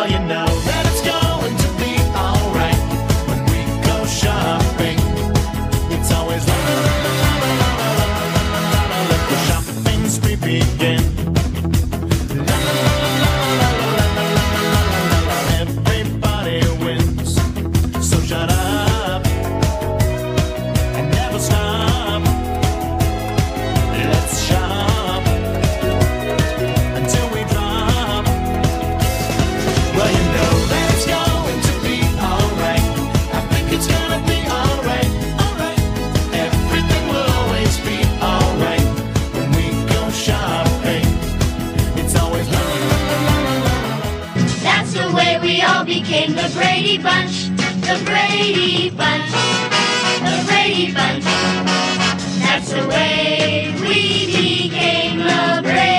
Well, you know became the Brady Bunch. The Brady Bunch. The Brady Bunch. That's the way we became the Brady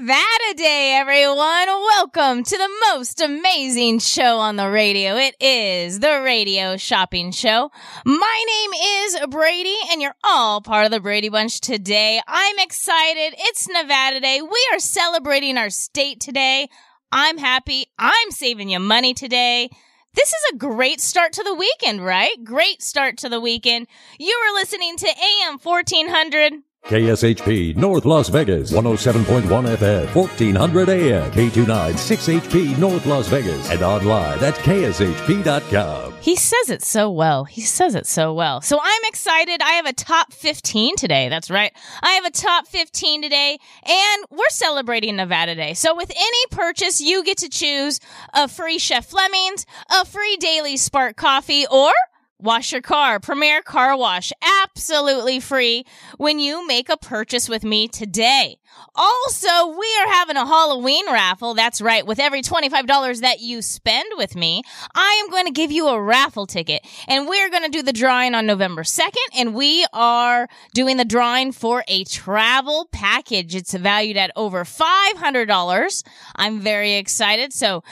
Nevada Day, everyone. Welcome to the most amazing show on the radio. It is the Radio Shopping Show. My name is Bradi, and you're all part of the Brady Bunch today. I'm excited. It's Nevada Day. We are celebrating our state today. I'm happy. I'm saving you money today. This is a great start to the weekend, right? Great start to the weekend. You are listening to AM 1400. KSHP North Las Vegas 107.1 FM 1400 AM K29 6HP North Las Vegas and online at kshp.com. He says it so well. He says it so well. So I'm excited. I have a top 15 today. That's right. I have a top 15 today and we're celebrating Nevada Day. So with any purchase, you get to choose a free Chef Fleming's, a free Daily Spark coffee, or Wash your car, Premier Car Wash, absolutely free when you make a purchase with me today. Also, we are having a Halloween raffle. That's right. With every $25 that you spend with me, I am going to give you a raffle ticket and we're going to do the drawing on November 2nd and we are doing the drawing for a travel package. It's valued at over $500. I'm very excited. So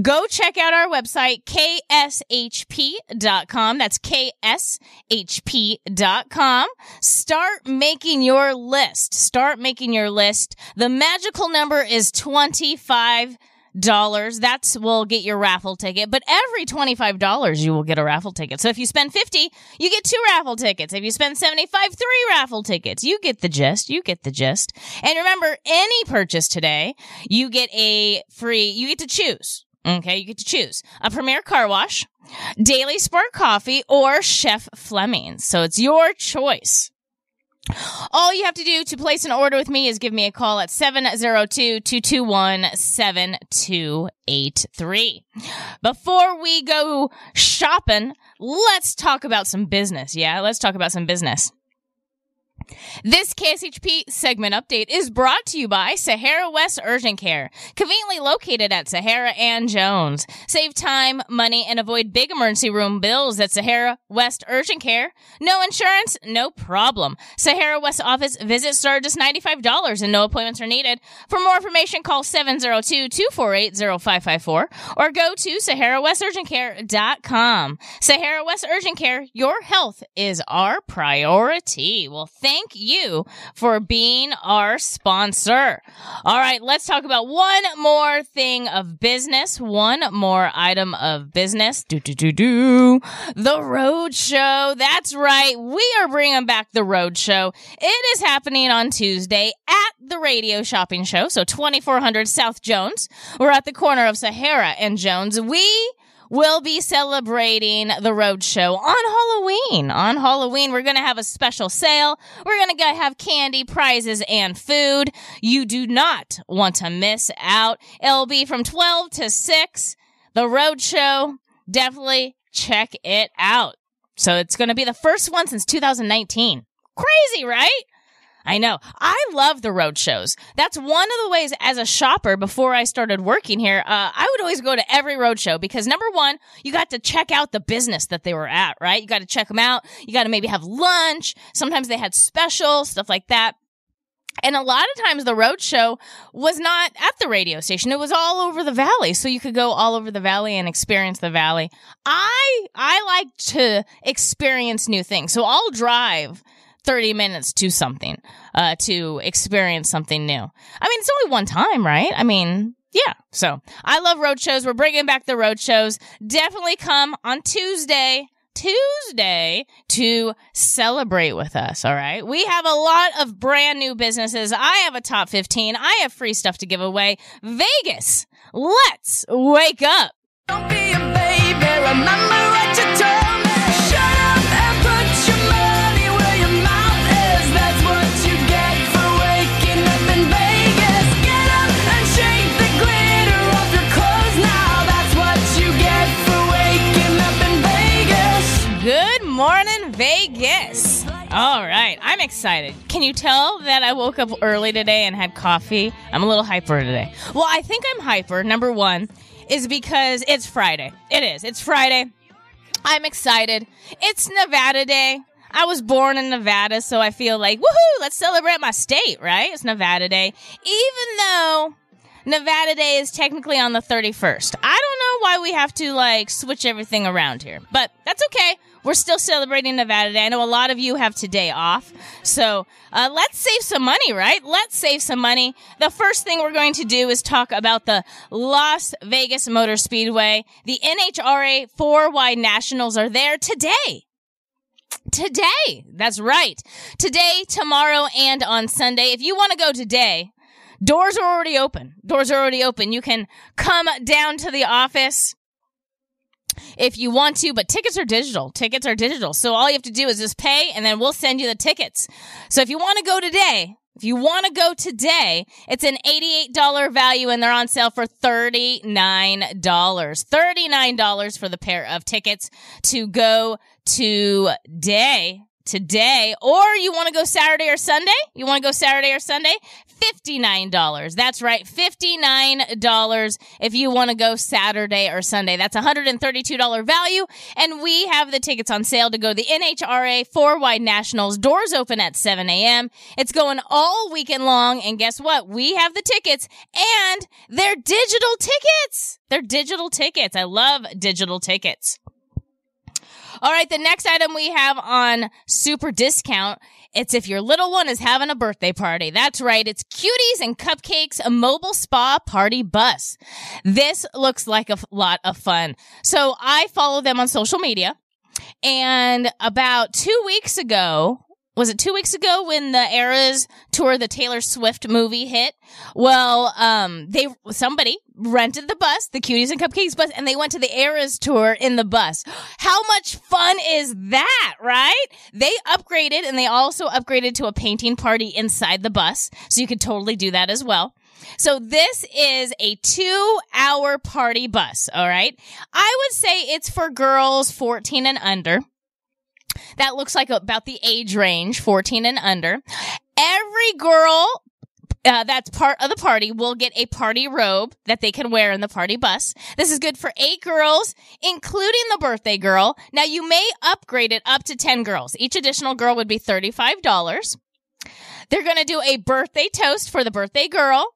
go check out our website, kshp.com. That's kshp.com. Start making your list. Start making your list. The magical number is 25 dollars. That's will get your raffle ticket. But every twenty five dollars, you will get a raffle ticket. So if you spend fifty, you get two raffle tickets. If you spend seventy five, three raffle tickets. You get the gist. You get the gist. And remember, any purchase today, you get a free. You get to choose. Okay, you get to choose a Premier Car Wash, Daily Spark Coffee, or Chef Fleming's. So it's your choice. All you have to do to place an order with me is give me a call at 702-221-7283. Before we go shopping, let's talk about some business. Yeah, let's talk about some business. This KSHP segment update is brought to you by Sahara West Urgent Care, conveniently located at Sahara and Jones. Save time, money, and avoid big emergency room bills at Sahara West Urgent Care. No insurance, no problem. Sahara West office visits start just $95 and no appointments are needed. For more information, call 702-248-0554 or go to SaharaWestUrgentCare.com. Sahara West Urgent Care, your health is our priority. Well, thank you for being our sponsor. All right, let's talk about one more thing of business, one more item of business. Do, do, do, do. The Road Show. That's right. We are bringing back the Road Show. It is happening on Tuesday at the Radio Shopping Show. So 2400 South Jones. We're at the corner of Sahara and Jones. We will be celebrating the road show on Halloween. On Halloween, we're going to have a special sale. We're going to have candy, prizes, and food. You do not want to miss out. It'll be from 12 to 6. The road show. Definitely check it out. So it's going to be the first one since 2019. Crazy, right? I know. I love the road shows. That's one of the ways as a shopper before I started working here, uh, I would always go to every road show because number one, you got to check out the business that they were at, right? You got to check them out. You got to maybe have lunch. Sometimes they had special stuff like that. And a lot of times the road show was not at the radio station. It was all over the valley. So you could go all over the valley and experience the valley. I, I like to experience new things. So I'll drive 30 minutes to something, uh, to experience something new. I mean, it's only one time, right? I mean, yeah. So I love road shows. We're bringing back the road shows. Definitely come on Tuesday. Tuesday to celebrate with us. All right. We have a lot of brand new businesses. I have a top 15. I have free stuff to give away. Vegas. Let's wake up. Excited. Can you tell that I woke up early today and had coffee? I'm a little hyper today. Well, I think I'm hyper. Number one is because it's Friday. It is. It's Friday. I'm excited. It's Nevada Day. I was born in Nevada, so I feel like, woohoo, let's celebrate my state, right? It's Nevada Day. Even though Nevada Day is technically on the 31st. I don't know why we have to like switch everything around here, but that's okay. We're still celebrating Nevada Day. I know a lot of you have today off. So uh, let's save some money, right? Let's save some money. The first thing we're going to do is talk about the Las Vegas Motor Speedway. The NHRA 4 Wide Nationals are there today. Today. That's right. Today, tomorrow, and on Sunday. If you want to go today, doors are already open. Doors are already open. You can come down to the office if you want to, but tickets are digital. Tickets are digital. So all you have to do is just pay and then we'll send you the tickets. So if you want to go today, if you want to go today, it's an $88 value and they're on sale for $39. $39 for the pair of tickets to go today. Today, or you want to go Saturday or Sunday? You want to go Saturday or Sunday? $59. That's right. $59 if you want to go Saturday or Sunday. That's $132 value. And we have the tickets on sale to go to the NHRA 4 Wide Nationals. Doors open at 7 a.m. It's going all weekend long. And guess what? We have the tickets and they're digital tickets. They're digital tickets. I love digital tickets. All right, the next item we have on super discount. It's if your little one is having a birthday party. That's right. It's Cuties and Cupcakes, a mobile spa party bus. This looks like a lot of fun. So I follow them on social media. And about two weeks ago, was it two weeks ago when the Eras tour, the Taylor Swift movie hit? Well, um, they, somebody rented the bus, the Cuties and Cupcakes bus, and they went to the Eras tour in the bus. How much fun is that, right? They upgraded and they also upgraded to a painting party inside the bus. So you could totally do that as well. So this is a two hour party bus. All right. I would say it's for girls 14 and under. That looks like about the age range, 14 and under. Every girl uh, that's part of the party will get a party robe that they can wear in the party bus. This is good for eight girls, including the birthday girl. Now you may upgrade it up to 10 girls. Each additional girl would be $35. They're going to do a birthday toast for the birthday girl.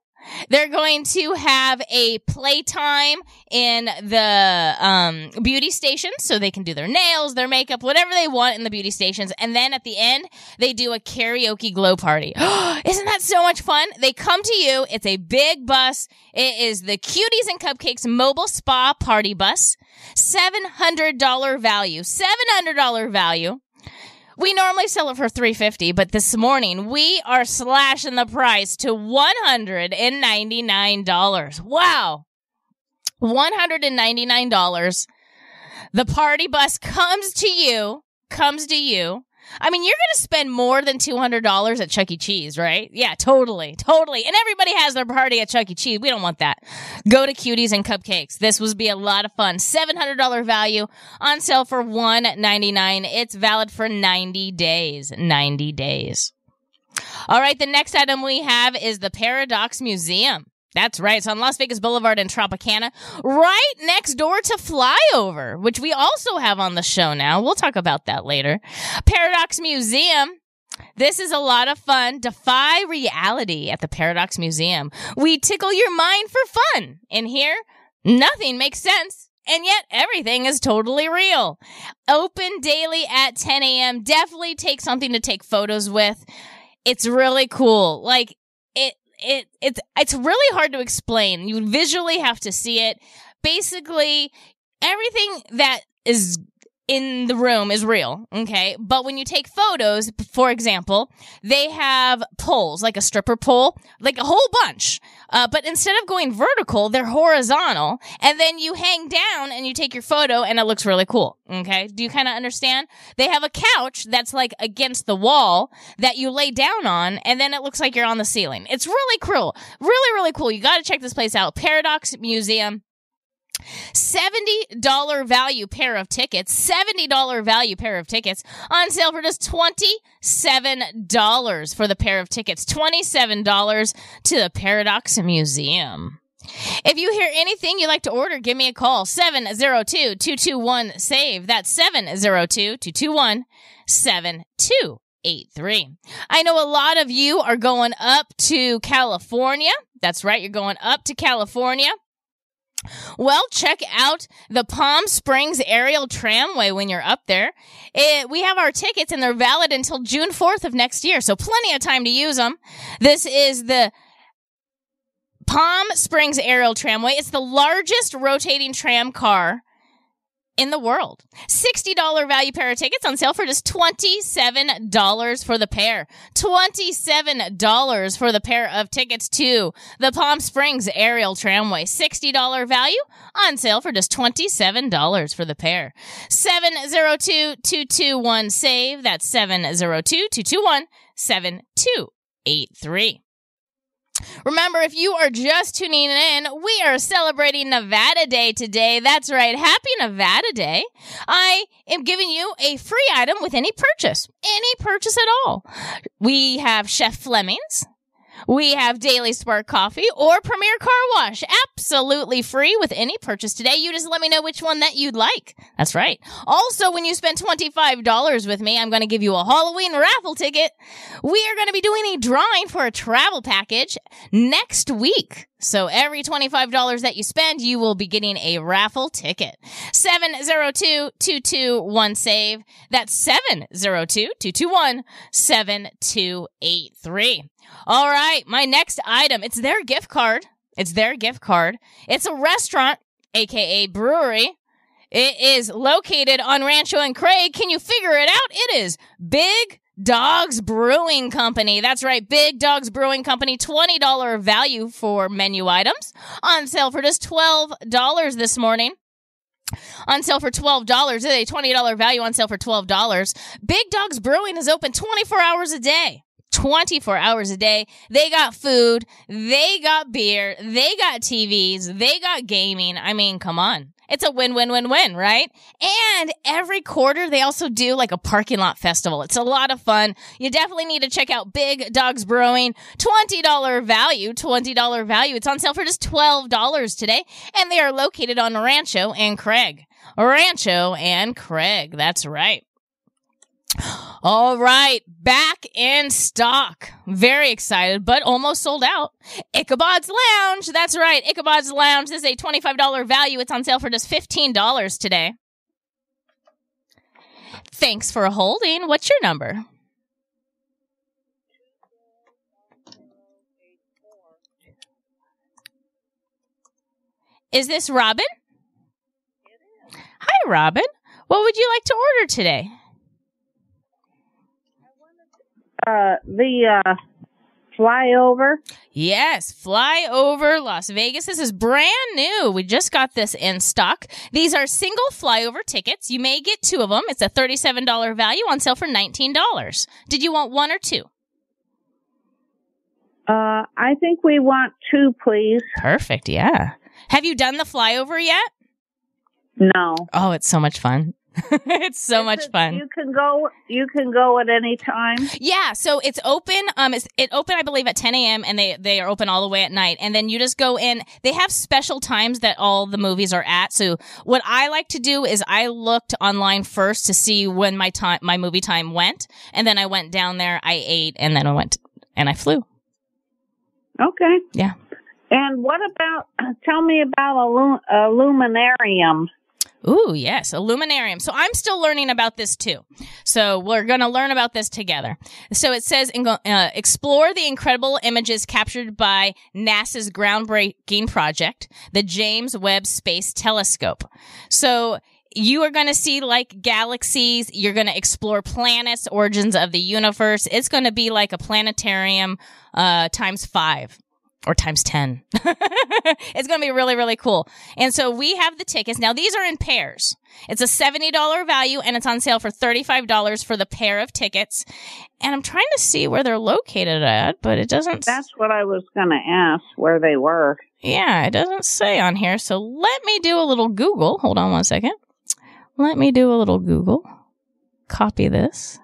They're going to have a playtime in the um, beauty stations so they can do their nails, their makeup, whatever they want in the beauty stations. And then at the end, they do a karaoke glow party. Isn't that so much fun? They come to you. It's a big bus. It is the Cuties and Cupcakes Mobile Spa Party Bus. $700 value. $700 value. We normally sell it for 350, but this morning we are slashing the price to $199. Wow. $199. The party bus comes to you, comes to you. I mean, you're going to spend more than $200 at Chuck E. Cheese, right? Yeah, totally, totally. And everybody has their party at Chuck E. Cheese. We don't want that. Go to Cuties and Cupcakes. This would be a lot of fun. $700 value on sale for 199. It's valid for 90 days. 90 days. All right, the next item we have is the Paradox Museum. That's right. It's on Las Vegas Boulevard in Tropicana, right next door to Flyover, which we also have on the show now. We'll talk about that later. Paradox Museum. This is a lot of fun. Defy reality at the Paradox Museum. We tickle your mind for fun. In here, nothing makes sense. And yet everything is totally real. Open daily at 10 a.m. Definitely take something to take photos with. It's really cool. Like it, it, it's, it's really hard to explain. You visually have to see it. Basically, everything that is in the room is real, okay? But when you take photos, for example, they have poles, like a stripper pole, like a whole bunch. Uh, but instead of going vertical, they're horizontal. And then you hang down and you take your photo and it looks really cool, okay? Do you kind of understand? They have a couch that's like against the wall that you lay down on and then it looks like you're on the ceiling. It's really cool. Really, really cool. You gotta check this place out. Paradox Museum. $70 value pair of tickets, $70 value pair of tickets on sale for just $27 for the pair of tickets, $27 to the Paradox Museum. If you hear anything you'd like to order, give me a call 702 221 SAVE. That's 702 221 7283. I know a lot of you are going up to California. That's right, you're going up to California. Well, check out the Palm Springs Aerial Tramway when you're up there. It, we have our tickets and they're valid until June 4th of next year, so plenty of time to use them. This is the Palm Springs Aerial Tramway. It's the largest rotating tram car in the world. $60 value pair of tickets on sale for just $27 for the pair. $27 for the pair of tickets to the Palm Springs Aerial Tramway. $60 value on sale for just $27 for the pair. 702-221 save. That's 702-221-7283. Remember, if you are just tuning in, we are celebrating Nevada Day today. That's right. Happy Nevada Day. I am giving you a free item with any purchase, any purchase at all. We have Chef Fleming's. We have Daily Spark Coffee or Premier Car Wash. Absolutely free with any purchase today. You just let me know which one that you'd like. That's right. Also, when you spend $25 with me, I'm going to give you a Halloween raffle ticket. We are going to be doing a drawing for a travel package next week. So every $25 that you spend, you will be getting a raffle ticket. 702-221-SAVE. That's 702-221-7283. All right, my next item. It's their gift card. It's their gift card. It's a restaurant, aka brewery. It is located on Rancho and Craig. Can you figure it out? It is Big Dogs Brewing Company. That's right, Big Dogs Brewing Company. $20 value for menu items. On sale for just $12 this morning. On sale for $12. It's a $20 value on sale for $12. Big Dogs Brewing is open 24 hours a day. 24 hours a day. They got food, they got beer, they got TVs, they got gaming. I mean, come on. It's a win, win, win, win, right? And every quarter they also do like a parking lot festival. It's a lot of fun. You definitely need to check out Big Dogs Brewing. $20 value, $20 value. It's on sale for just $12 today. And they are located on Rancho and Craig. Rancho and Craig. That's right. All right, back in stock. Very excited, but almost sold out. Ichabod's Lounge. That's right. Ichabod's Lounge this is a $25 value. It's on sale for just $15 today. Thanks for holding. What's your number? Is this Robin? Hi, Robin. What would you like to order today? Uh, the uh, flyover. Yes, flyover Las Vegas. This is brand new. We just got this in stock. These are single flyover tickets. You may get two of them. It's a $37 value on sale for $19. Did you want one or two? Uh, I think we want two, please. Perfect. Yeah. Have you done the flyover yet? No. Oh, it's so much fun. it's so much it- fun. You can go. You can go at any time. Yeah, so it's open. Um, it's it open, I believe, at 10 a.m. and they they are open all the way at night. And then you just go in. They have special times that all the movies are at. So what I like to do is I looked online first to see when my time my movie time went, and then I went down there. I ate, and then I went and I flew. Okay. Yeah. And what about? Tell me about a, lu- a luminarium. Ooh, yes, a luminarium. So I'm still learning about this too. So we're going to learn about this together. So it says, uh, explore the incredible images captured by NASA's groundbreaking project, the James Webb Space Telescope. So you are going to see like galaxies. You're going to explore planets, origins of the universe. It's going to be like a planetarium, uh, times five or times 10. it's going to be really, really cool. And so we have the tickets. Now, these are in pairs. It's a $70 value and it's on sale for $35 for the pair of tickets. And I'm trying to see where they're located at, but it doesn't. That's what I was going to ask. Where they were. Yeah, it doesn't say on here. So let me do a little Google. Hold on one second. Let me do a little Google. Copy this.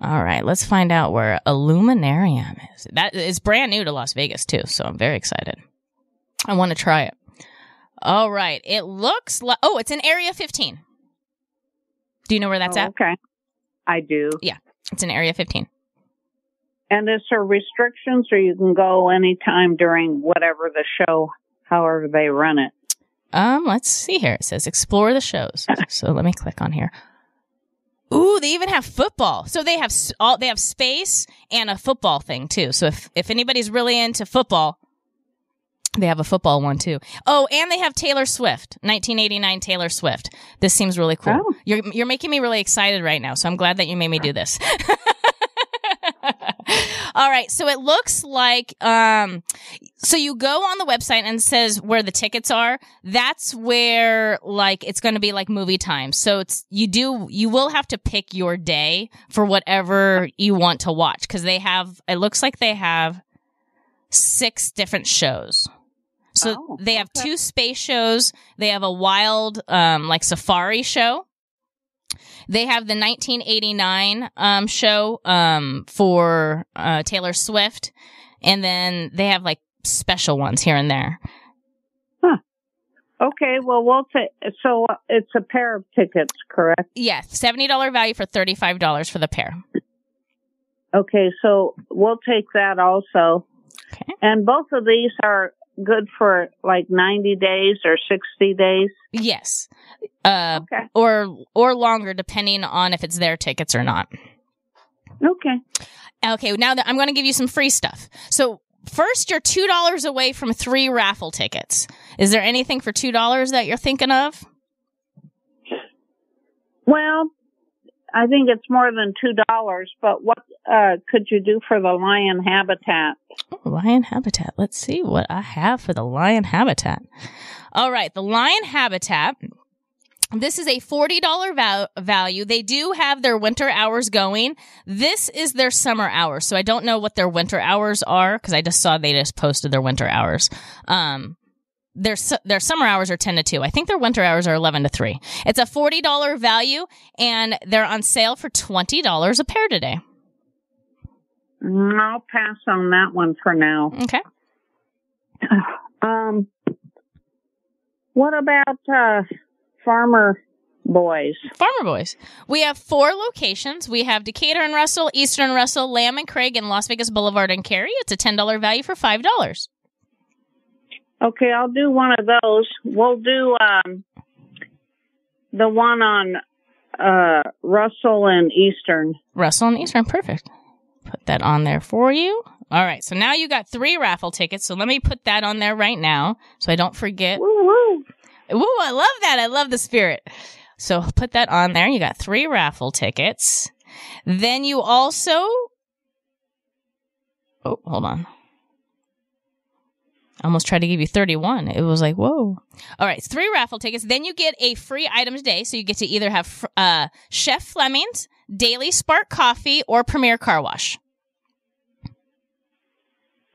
All right, let's find out where Illuminarium is. That is brand new to Las Vegas too, so I'm very excited. I want to try it. All right, it looks like oh, it's in Area 15. Do you know where that's Oh, at? Okay. I do. Yeah, it's in Area 15. And is there restrictions, or you can go anytime during whatever the show, however they run it? Um, let's see here. It says explore the shows. So let me click on here. Ooh, they even have football. So they have all they have space and a football thing too. So if if anybody's really into football, they have a football one too. Oh, and they have Taylor Swift, 1989 Taylor Swift. This seems really cool. Oh. You're you're making me really excited right now. So I'm glad that you made me do this. All right, so it looks like um so you go on the website and it says where the tickets are. That's where like it's going to be like movie time. So it's you do you will have to pick your day for whatever you want to watch cuz they have it looks like they have six different shows. So Oh, they have okay. two space shows, they have a wild um like safari show. They have the 1989 um, show um, for uh, Taylor Swift, and then they have like special ones here and there. Okay. Well, we'll take. So uh, it's a pair of tickets, correct? Yes, seventy dollar value for thirty five dollars for the pair. Okay. So we'll take that also. Okay. And both of these are good for like 90 days or 60 days. Yes, uh, Okay. or or longer depending on if it's their tickets or not. Okay. Okay, now that I'm going to give you some free stuff. So first, you're two dollars away from three raffle tickets. Is there anything for two dollars that you're thinking of? Well, I think it's more than two dollars, but what uh, could you do for the lion habitat? Oh, lion habitat. Let's see what I have for the lion habitat. All right, the lion habitat This is a $40 val- value. They do have their winter hours going. This is their summer hours. So I don't know what their winter hours are because I just saw they just posted their winter hours. Um, their their summer hours are 10 to 2. I think their winter hours are 11 to 3. It's a $40 value and they're on sale for $20 a pair today. Mm, I'll pass on that one for now. Okay. Um, what about uh, Farmer Boys? Farmer Boys. We have four locations. We have Decatur and Russell, Eastern Russell, Lamb and Craig, and Las Vegas Boulevard and Carey. It's a $10 value for $5. Okay, I'll do one of those. We'll do um, the one on uh, Russell and Eastern. Russell and Eastern. Perfect. Put that on there for you. All right. So now you got three raffle tickets. So let me put that on there right now so I don't forget. Woo woo! Ooh, I love that. I love the spirit. So put that on there. You got three raffle tickets. Then you also. Oh, hold on. Almost tried to give you 31. It was like, whoa. All right, three raffle tickets. Then you get a free item today. So you get to either have uh, Chef Fleming's, Daily Spark Coffee, or Premier Car Wash.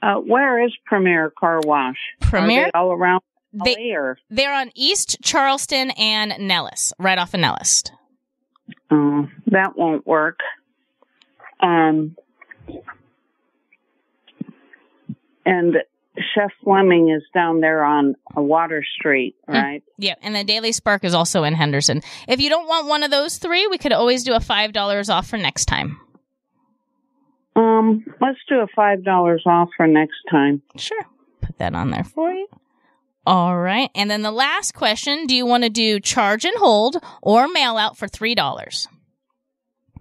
Uh, where is Premier Car Wash? Premier? all around They- or? They're on East Charleston and Nellis, right off of Nellis. Oh, that won't work. Um, and Chef Fleming is down there on Water Street, right? Yeah, and the Daily Spark is also in Henderson. If you don't want one of those three, we could always do a five dollars off for next time. Um, let's do a five dollars off for next time. Sure, put that on there for you. All right, and then the last question: Do you want to do charge and hold or mail out for three dollars?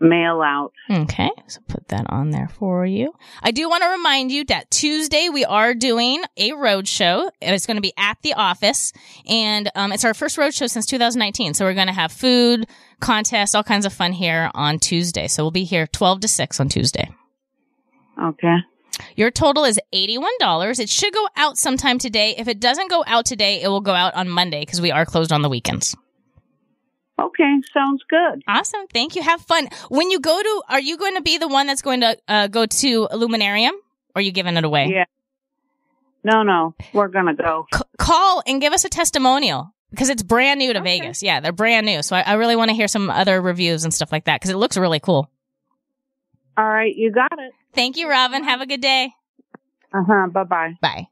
Mail out. Okay, so put that on there for you. I do want to remind you that Tuesday we are doing a road show. It's going to be at the office, and um, it's our first road show since 2019. So we're going to have food, contests, all kinds of fun here on Tuesday. So we'll be here 12 to 6 on Tuesday. Okay. Your total is $81. It should go out sometime today. If it doesn't go out today, it will go out on Monday because we are closed on the weekends. Okay, sounds good. Awesome. Thank you. Have fun. When you go to, are you going to be the one that's going to uh, go to Illuminarium? Or are you giving it away? Yeah. No, no, we're gonna go. C- call and give us a testimonial because it's brand new to Okay. Vegas. Yeah, they're brand new. So I, I really want to hear some other reviews and stuff like that because it looks really cool. All right, you got it. Thank you, Robin. Have a good day. Uh huh. Bye bye. Bye.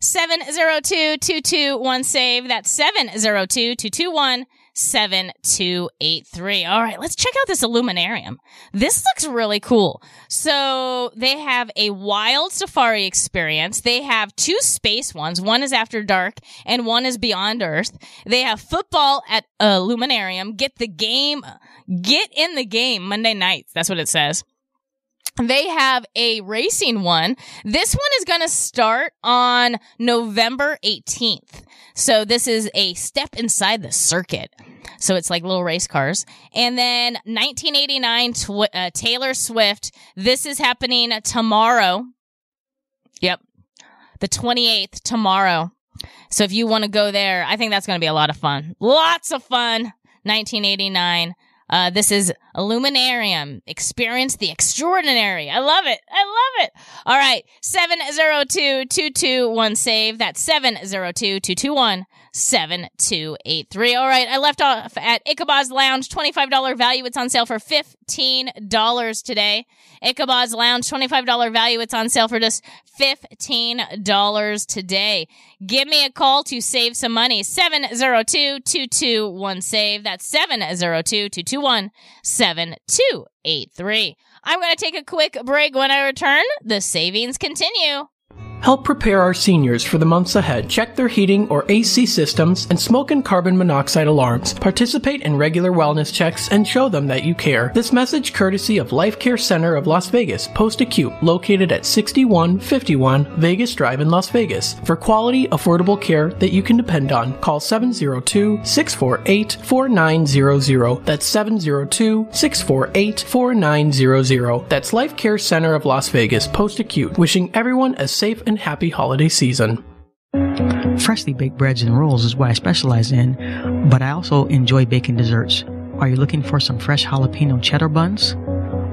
702-221 save. That's 702-221 7283. All right, let's check out this Illuminarium. This looks really cool. So they have a wild safari experience. They have two space ones. One is after dark and one is beyond earth. They have football at uh, Illuminarium. Get the game, get in the game Monday nights. That's what it says. They have a racing one. This one is going to start on November 18th. So this is a step inside the circuit. So it's like little race cars. And then 1989 tw- uh, Taylor Swift. This is happening tomorrow. Yep. The 28th tomorrow. So if you want to go there, I think that's going to be a lot of fun. Lots of fun. 1989. Uh, this is Illuminarium. Experience the extraordinary. I love it. I love it. All right. 702-221 save. That's 702-221 7283. All right. I left off at Ichabod's Lounge. $25 value. It's on sale for $15 today. Ichabod's Lounge. $25 value. It's on sale for just $15 today. Give me a call to save some money. 702-221 save. That's 702-221 7283. I'm going to take a quick break. When I return, the savings continue. Help prepare our seniors for the months ahead. Check their heating or AC systems and smoke and carbon monoxide alarms. Participate in regular wellness checks and show them that you care. This message courtesy of Life Care Center of Las Vegas, post acute, located at 6151 Vegas Drive in Las Vegas. For quality, affordable care that you can depend on, call 702-648-4900. That's 702-648-4900. That's Life Care Center of Las Vegas, post acute, wishing everyone a safe and happy holiday season. Freshly baked breads and rolls is what I specialize in, but I also enjoy baking desserts. Are you looking for some fresh jalapeno cheddar buns?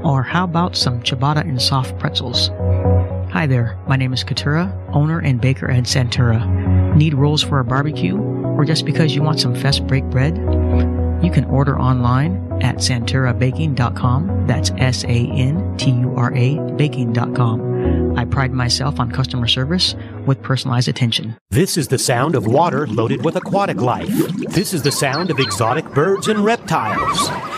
Or how about some ciabatta and soft pretzels? Hi there, my name is Katura, owner and baker at Santura. Need rolls for a barbecue? Or just because you want some fresh baked bread? You can order online at santurabaking.com. That's S A N T U R A baking.com. I pride myself on customer service with personalized attention. This is the sound of water loaded with aquatic life. This is the sound of exotic birds and reptiles.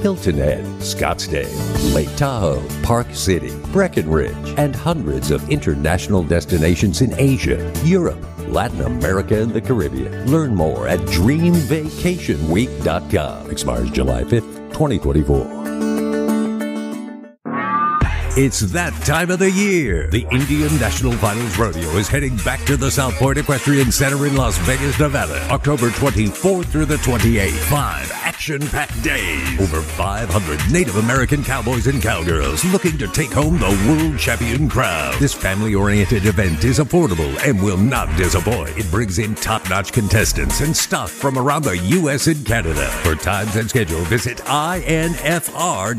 Hilton Head, Scottsdale, Lake Tahoe, Park City, Breckenridge, and hundreds of international destinations in Asia, Europe, Latin America, and the Caribbean. Learn more at dreamvacationweek.com. Expires July 5th, 2024. It's that time of the year. The Indian National Finals Rodeo is heading back to the South Point Equestrian Center in Las Vegas, Nevada, October 24th through the 28th. Five action-packed days. Over 500 Native American cowboys and cowgirls looking to take home the world champion crown. This family-oriented event is affordable and will not disappoint. It brings in top-notch contestants and stuff from around the U.S. and Canada. For times and schedule, visit infr.org.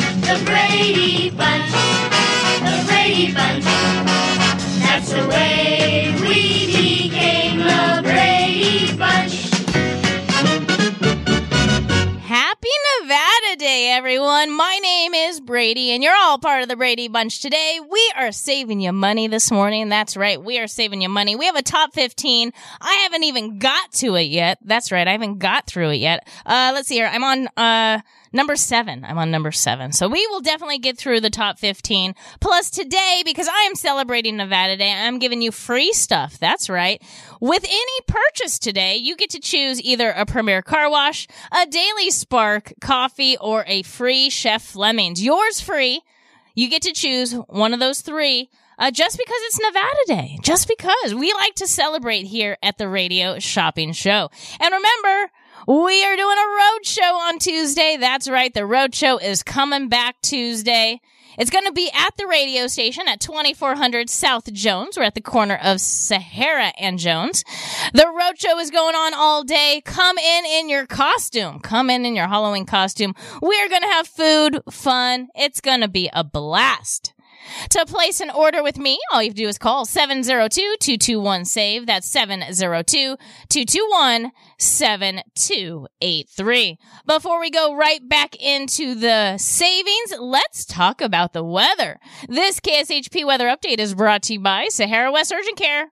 The Brady Bunch. The Brady Bunch. That's the way we became the Brady Bunch. Happy Nevada Day, everyone. My name is Bradi, and you're all part of the Brady Bunch today. We are saving you money this morning. That's right. We are saving you money. We have a top 15. I haven't even got to it yet. That's right. I haven't got through it yet. Uh, let's see here. I'm on, uh, number seven. I'm on number seven. So we will definitely get through the top 15. Plus today, because I am celebrating Nevada Day, I'm giving you free stuff. That's right. With any purchase today, you get to choose either a Premier Car Wash, a Daily Spark coffee, or a free Chef Fleming's. Yours free. You get to choose one of those three. Uh, just because it's Nevada Day. Just because. We like to celebrate here at the Radio Shopping Show. And remember, We are doing a road show on Tuesday. That's right. The road show is coming back Tuesday. It's going to be at the radio station at 2400 South Jones. We're at the corner of Sahara and Jones. The road show is going on all day. Come in in your costume. Come in in your Halloween costume. We're going to have food, fun. It's going to be a blast. To place an order with me, all you have to do is call 702-221-SAVE. That's 702-221-7283. Before we go right back into the savings, let's talk about the weather. This KSHP weather update is brought to you by Sahara West Urgent Care.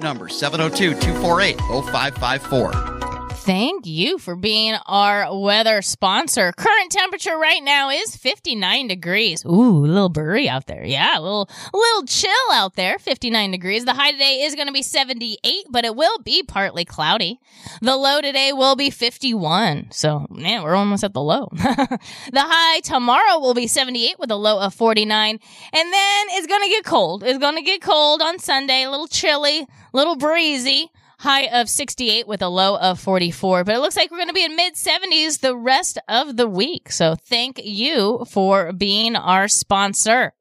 number, 702-248-0554. Thank you for being our weather sponsor. Current temperature right now is 59 degrees. Ooh, a little brewery out there. Yeah, a little, a little chill out there. 59 degrees. The high today is going to be 78, but it will be partly cloudy. The low today will be 51. So, man, we're almost at the low. the high tomorrow will be 78 with a low of 49. And then it's going to get cold. It's going to get cold on Sunday. A little chilly, a little breezy high of 68 with a low of 44. But it looks like we're going to be in mid 70s the rest of the week. So thank you for being our sponsor.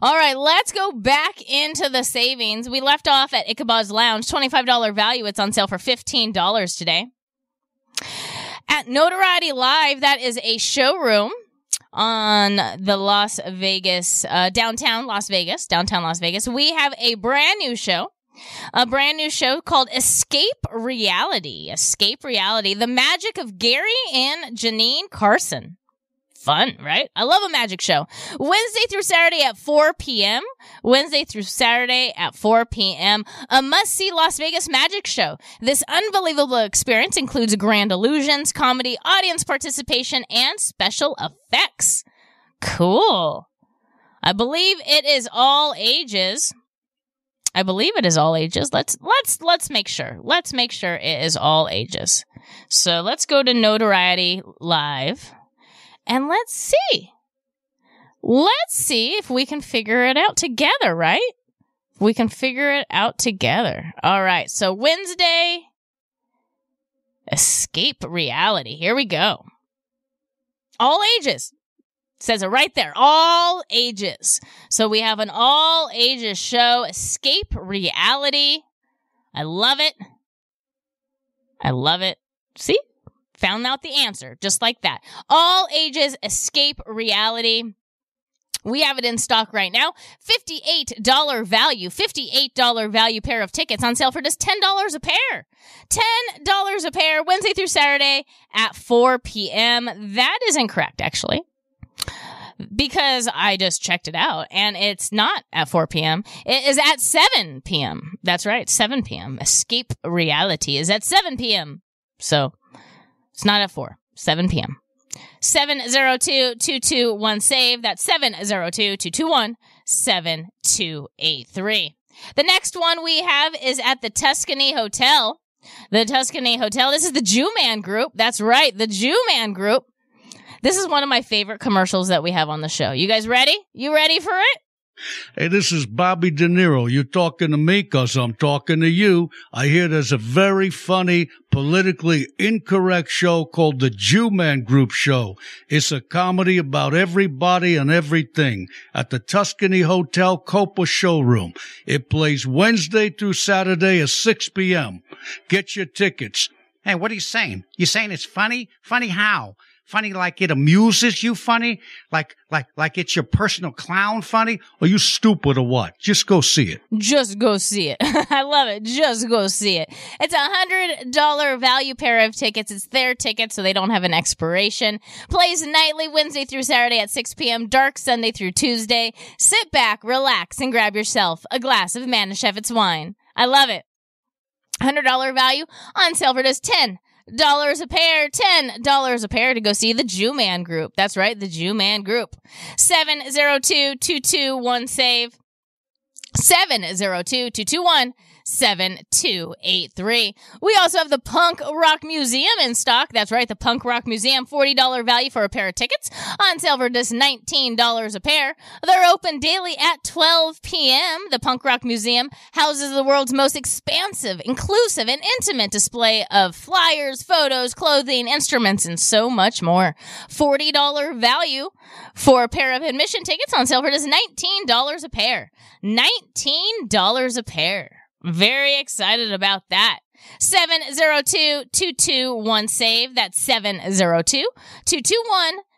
All right, let's go back into the savings. We left off at Ichabod's Lounge, $25 value. It's on sale for $15 today. At Notoriety Live, that is a showroom on the Las Vegas, uh, downtown Las Vegas, downtown Las Vegas. We have a brand new show a brand new show called Escape Reality. Escape Reality. The magic of Gary and Janine Carson. Fun, right? I love a magic show. Wednesday through Saturday at 4 p.m. Wednesday through Saturday at 4 p.m. A must see Las Vegas magic show. This unbelievable experience includes grand illusions, comedy, audience participation, and special effects. Cool. I believe it is all ages. I believe it is all ages. Let's let's let's make sure. Let's make sure it is all ages. So let's go to Notoriety Live and let's see. Let's see if we can figure it out together, right? We can figure it out together. All right. So Wednesday Escape Reality. Here we go. All ages says it right there. All ages. So we have an all ages show, Escape Reality. I love it. I love it. See? Found out the answer just like that. All ages Escape Reality. We have it in stock right now. $58 value, $58 value pair of tickets on sale for just $10 a pair. $10 a pair, Wednesday through Saturday at 4 p.m. That is incorrect, actually because I just checked it out and it's not at 4 p.m. It is at 7 p.m. That's right, 7 p.m. Escape Reality is at 7 p.m. So it's not at 4, 7 p.m. 702-221-SAVE. That's 702-221-7283. The next one we have is at the Tuscany Hotel. The Tuscany Hotel. This is the Jew Man Group. That's right, the Jew Man Group. This is one of my favorite commercials that we have on the show. You guys ready? You ready for it? Hey, this is Bobby De Niro. You talking to me because I'm talking to you. I hear there's a very funny, politically incorrect show called The Jew Man Group Show. It's a comedy about everybody and everything at the Tuscany Hotel Copa Showroom. It plays Wednesday through Saturday at 6 p.m. Get your tickets. Hey, what are you saying? You saying it's funny? Funny how? Funny like it amuses you funny? Like, like, like it's your personal clown funny? Are you stupid or what? Just go see it. Just go see it. I love it. Just go see it. It's a hundred dollar value pair of tickets. It's their ticket, so they don't have an expiration. Plays nightly Wednesday through Saturday at 6 p.m. Dark Sunday through Tuesday. Sit back, relax, and grab yourself a glass of Manischewitz wine. I love it. $100 value on sale for just 10 dollars a pair, ten dollars a pair to go see the Jew Man Group. That's right, the Jew Man Group. Seven zero two two two one SAVE. Seven zero two two two one. 7283. We also have the Punk Rock Museum in stock. That's right, the Punk Rock Museum, $40 value for a pair of tickets on sale for just $19 a pair. They're open daily at 12 p.m. The Punk Rock Museum houses the world's most expansive, inclusive, and intimate display of flyers, photos, clothing, instruments, and so much more. $40 value for a pair of admission tickets on sale for just $19 a pair. $19 a pair. Very excited about that. 702-221 save. That's 702-221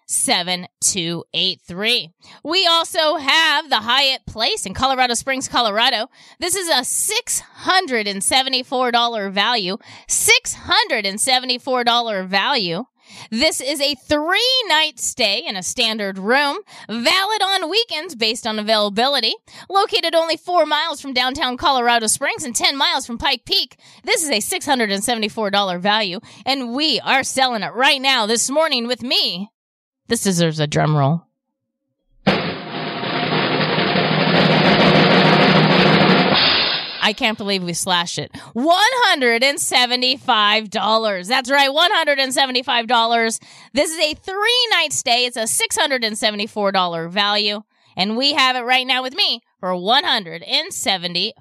7283. We also have the Hyatt Place in Colorado Springs, Colorado. This is a $674 value. $674 value. This is a three night stay in a standard room, valid on weekends based on availability. Located only four miles from downtown Colorado Springs and 10 miles from Pike Peak. This is a $674 value, and we are selling it right now this morning with me. This deserves a drum roll. I can't believe we slashed it. $175. That's right, $175. This is a three night stay. It's a $674 value. And we have it right now with me for $175.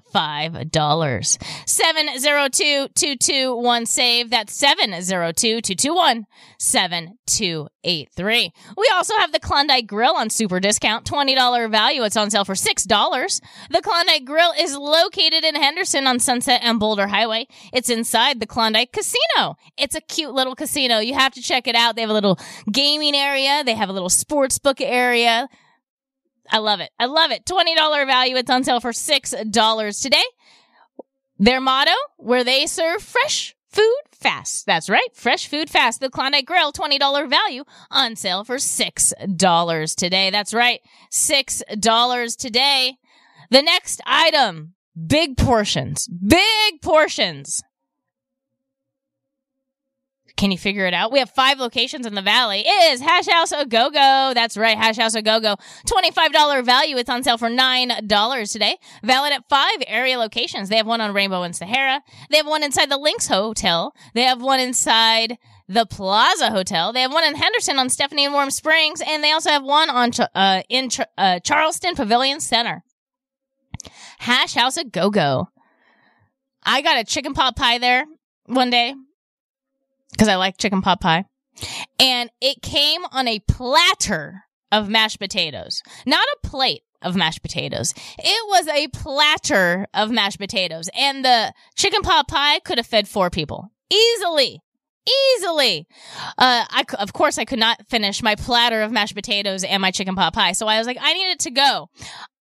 702-221 save. That's 702-221-7283. We also have the Klondike Grill on super discount, $20 value. It's on sale for $6. The Klondike Grill is located in Henderson on Sunset and Boulder Highway. It's inside the Klondike Casino. It's a cute little casino. You have to check it out. They have a little gaming area. They have a little sports book area. I love it. I love it. $20 value. It's on sale for $6 today. Their motto, where they serve fresh food fast. That's right. Fresh food fast. The Klondike Grill, $20 value on sale for $6 today. That's right. $6 today. The next item, big portions, big portions. Can you figure it out? We have five locations in the valley. It is Hash House A Go Go. That's right, Hash House A Go Go. $25 value. It's on sale for $9 today. Valid at five area locations. They have one on Rainbow and Sahara. They have one inside the LINQ Hotel. They have one inside the Plaza Hotel. They have one in Henderson on Stephanie and Warm Springs. And they also have one on uh, in uh, Charleston Pavilion Center. Hash House A Go Go. I got a chicken pot pie there one day because I like chicken pot pie. And it came on a platter of mashed potatoes, not a plate of mashed potatoes. It was a platter of mashed potatoes. And the chicken pot pie could have fed four people easily. Easily. Uh, I, of course, I could not finish my platter of mashed potatoes and my chicken pot pie. So I was like, I need it to go.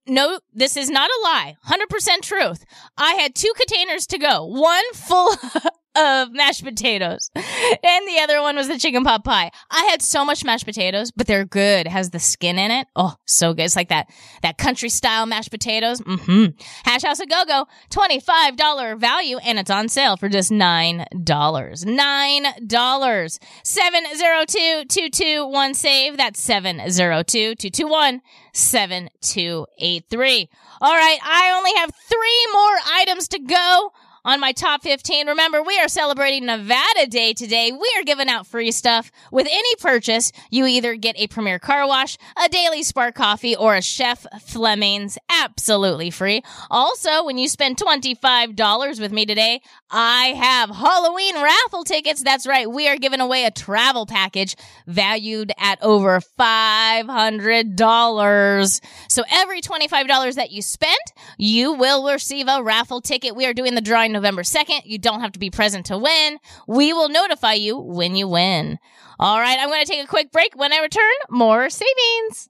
No, this is not a lie. 100% truth. I had two containers to go. One full of mashed potatoes and the other one was the chicken pot pie. I had so much mashed potatoes, but they're good. It has the skin in it. Oh, so good. It's like that, that country style mashed potatoes. Mm-hmm. Hash House a Go-Go, $25 value and it's on sale for just $9. $9. 702-221 save. That's 702-221 7283. All right, I only have three more items to go on my top 15. Remember, we are celebrating Nevada Day today. We are giving out free stuff. With any purchase, you either get a Premier Car Wash, a Daily Spark Coffee, or a Chef Fleming's absolutely free. Also, when you spend $25 with me today, I have Halloween raffle tickets. That's right. We are giving away a travel package valued at over $500. So every $25 that you spend, you will receive a raffle ticket. We are doing the drawing November 2nd. You don't have to be present to win. We will notify you when you win. All right, I'm going to take a quick break. When I return, more savings.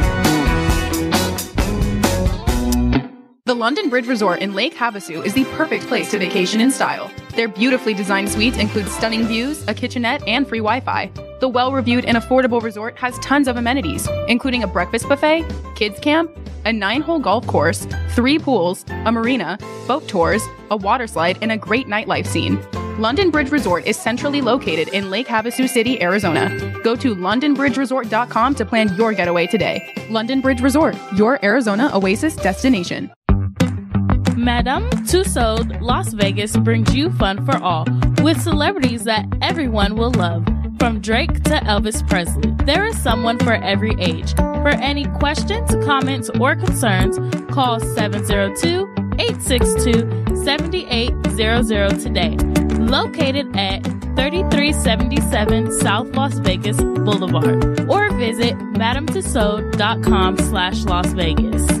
The London Bridge Resort in Lake Havasu is the perfect place to vacation in style. Their beautifully designed suites include stunning views, a kitchenette, and free Wi Fi. The well reviewed and affordable resort has tons of amenities, including a breakfast buffet, kids camp, a nine hole golf course, three pools, a marina, boat tours, a water slide, and a great nightlife scene. London Bridge Resort is centrally located in Lake Havasu City, Arizona. Go to londonbridgeresort.com to plan your getaway today. London Bridge Resort, your Arizona oasis destination. Madame Tussauds Las Vegas brings you fun for all with celebrities that everyone will love. From Drake to Elvis Presley, there is someone for every age. For any questions, comments, or concerns, call 702 862 7800 today. Located at 3377 South Las Vegas Boulevard or visit madametussauds.com slash Las Vegas.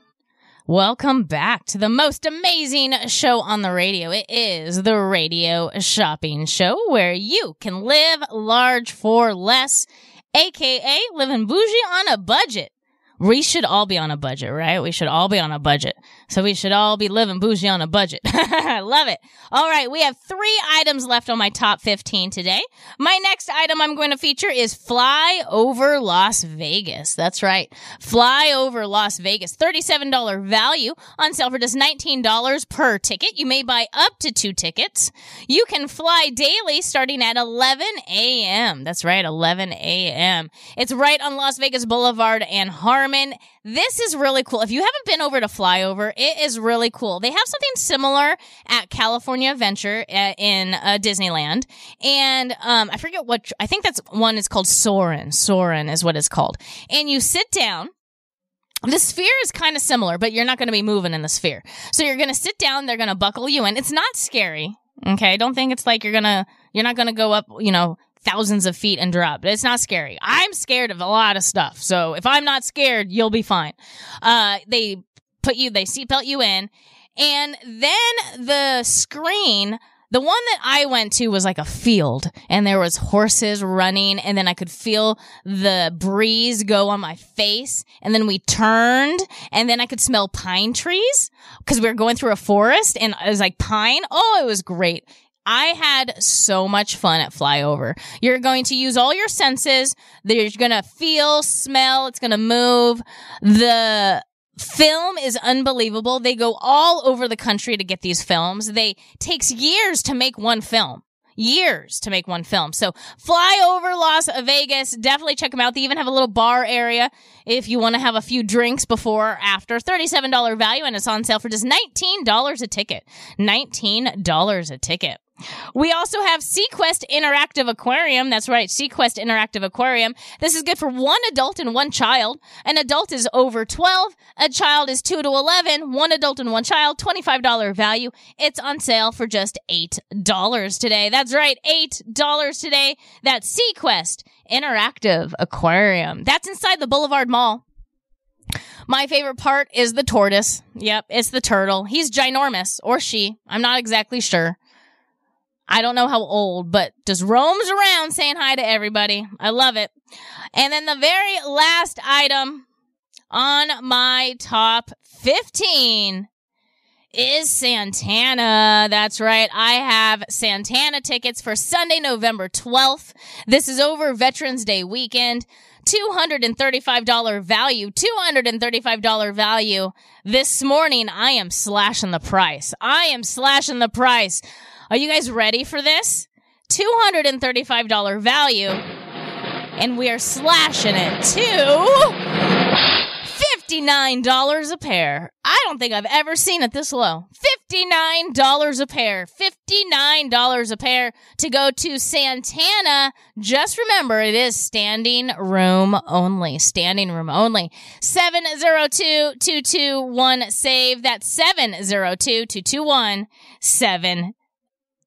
Welcome back to the most amazing show on the radio. It is the Radio Shopping Show where you can live large for less, aka living bougie on a budget. We should all be on a budget, right? We should all be on a budget. So we should all be living bougie on a budget. I love it. All right. We have three items left on my top 15 today. My next item I'm going to feature is Fly Over Las Vegas. That's right. Fly Over Las Vegas. $37 value on sale for just $19 per ticket. You may buy up to two tickets. You can fly daily starting at 11 a.m. That's right. 11 a.m. It's right on Las Vegas Boulevard and Harmon. This is really cool. If you haven't been over to Flyover, it is really cool. They have something similar at California Adventure uh, in uh, Disneyland, and um, I forget what. I think that's one is called Soarin'. Soarin' is what it's called. And you sit down. The sphere is kind of similar, but you're not going to be moving in the sphere. So you're going to sit down. They're going to buckle you in. It's not scary. Okay. Don't think it's like you're going to, you're not going to go up, you know, thousands of feet and drop. It's not scary. I'm scared of a lot of stuff. So if I'm not scared, you'll be fine. Uh, they put you, they seatbelt you in and then the screen The one that I went to was like a field and there was horses running and then I could feel the breeze go on my face and then we turned and then I could smell pine trees because we were going through a forest and it was like pine. Oh, it was great. I had so much fun at Flyover. You're going to use all your senses. You're going to feel, smell, it's going to move. The film is unbelievable. They go all over the country to get these films. They takes years to make one film. Years to make one film. So fly over Las Vegas. Definitely check them out. They even have a little bar area if you want to have a few drinks before or after. $37 value and it's on sale for just $19 a ticket. $19 a ticket. We also have SeaQuest Interactive Aquarium. That's right, SeaQuest Interactive Aquarium. This is good for one adult and one child. An adult is over 12, a child is 2 to 11, one adult and one child, $25 value. It's on sale for just $8 today. That's right, $8 today. That's SeaQuest Interactive Aquarium. That's inside the Boulevard Mall. My favorite part is the tortoise. Yep, it's the turtle. He's ginormous, or she. I'm not exactly sure. I don't know how old, but just roams around saying hi to everybody. I love it. And then the very last item on my top 15 is Santana. That's right. I have Santana tickets for Sunday, November 12th. This is over Veterans Day weekend. $235 value, $235 value. This morning, I am slashing the price. I am slashing the price. Are you guys ready for this? $235 value. And we are slashing it to $59 a pair. I don't think I've ever seen it this low. $59 a pair. $59 a pair to go to Santana. Just remember, it is standing room only. Standing room only. 702-221-SAVE. That's 702-221-7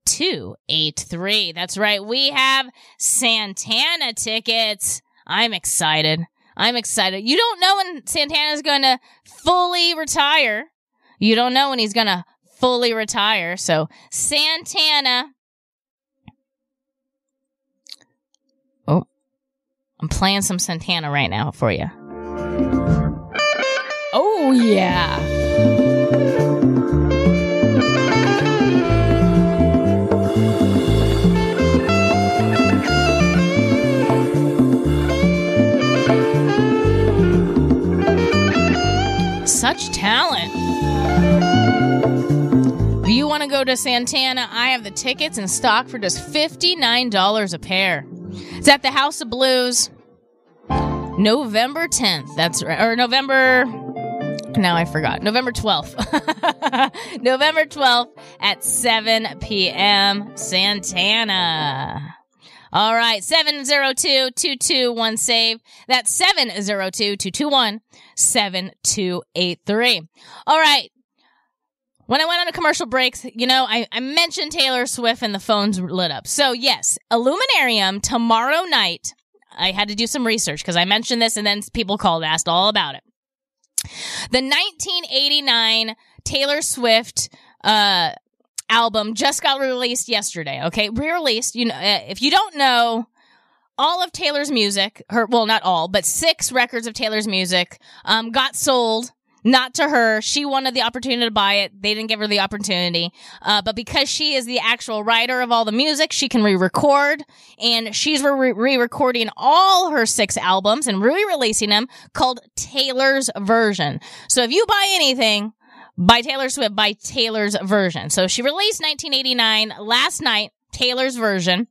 283. That's right. We have Santana tickets. I'm excited. I'm excited. You don't know when Santana's going to fully retire. You don't know when he's going to fully retire. So, Santana. Oh, I'm playing some Santana right now for you. Oh, yeah. Such talent. If you want to go to Santana, I have the tickets in stock for just $59 a pair. It's at the House of Blues, November 10th. That's right. Or November. Now I forgot. November 12th. November 12th at 7 p.m. Santana. All right, 702-221 save. That's 702-221-7283. All right. When I went on a commercial break, you know, I, I mentioned Taylor Swift and the phones lit up. So yes, Illuminarium tomorrow night. I had to do some research because I mentioned this and then people called, asked all about it. The 1989 Taylor Swift, uh, album just got released yesterday. Okay, re-released. You know, uh, if you don't know, all of Taylor's music, her well, not all, but six records of Taylor's music, um, got sold. Not to her. She wanted the opportunity to buy it. They didn't give her the opportunity. Uh, but because she is the actual writer of all the music, she can re-record and she's re- re-recording all her six albums and re-releasing them called Taylor's version. So if you buy anything, by Taylor Swift by Taylor's version. So she released 1989 last night, Taylor's version.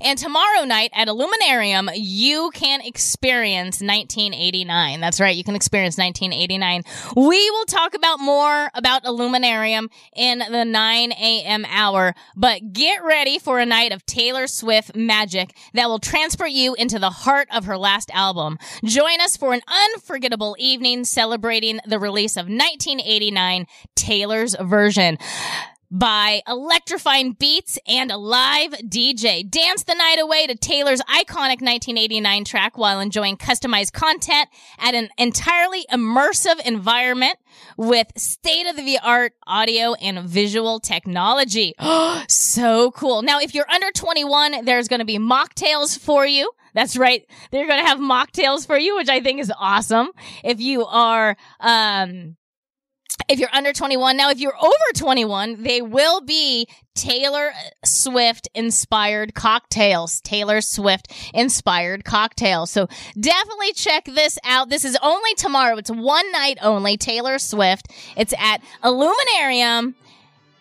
And tomorrow night at Illuminarium, you can experience 1989. That's right. You can experience 1989. We will talk about more about Illuminarium in the 9 a.m. hour, but get ready for a night of Taylor Swift magic that will transport you into the heart of her last album. Join us for an unforgettable evening celebrating the release of 1989 Taylor's version. By electrifying beats and a live DJ. Dance the night away to Taylor's iconic 1989 track while enjoying customized content at an entirely immersive environment with state of the art audio and visual technology. so cool. Now, if you're under 21, there's going to be mocktails for you. That's right. They're going to have mocktails for you, which I think is awesome. If you are, um, if you're under 21 now if you're over 21 they will be taylor swift inspired cocktails taylor swift inspired cocktails. So definitely check this out. This is only tomorrow. It's one night only taylor swift. It's at illuminarium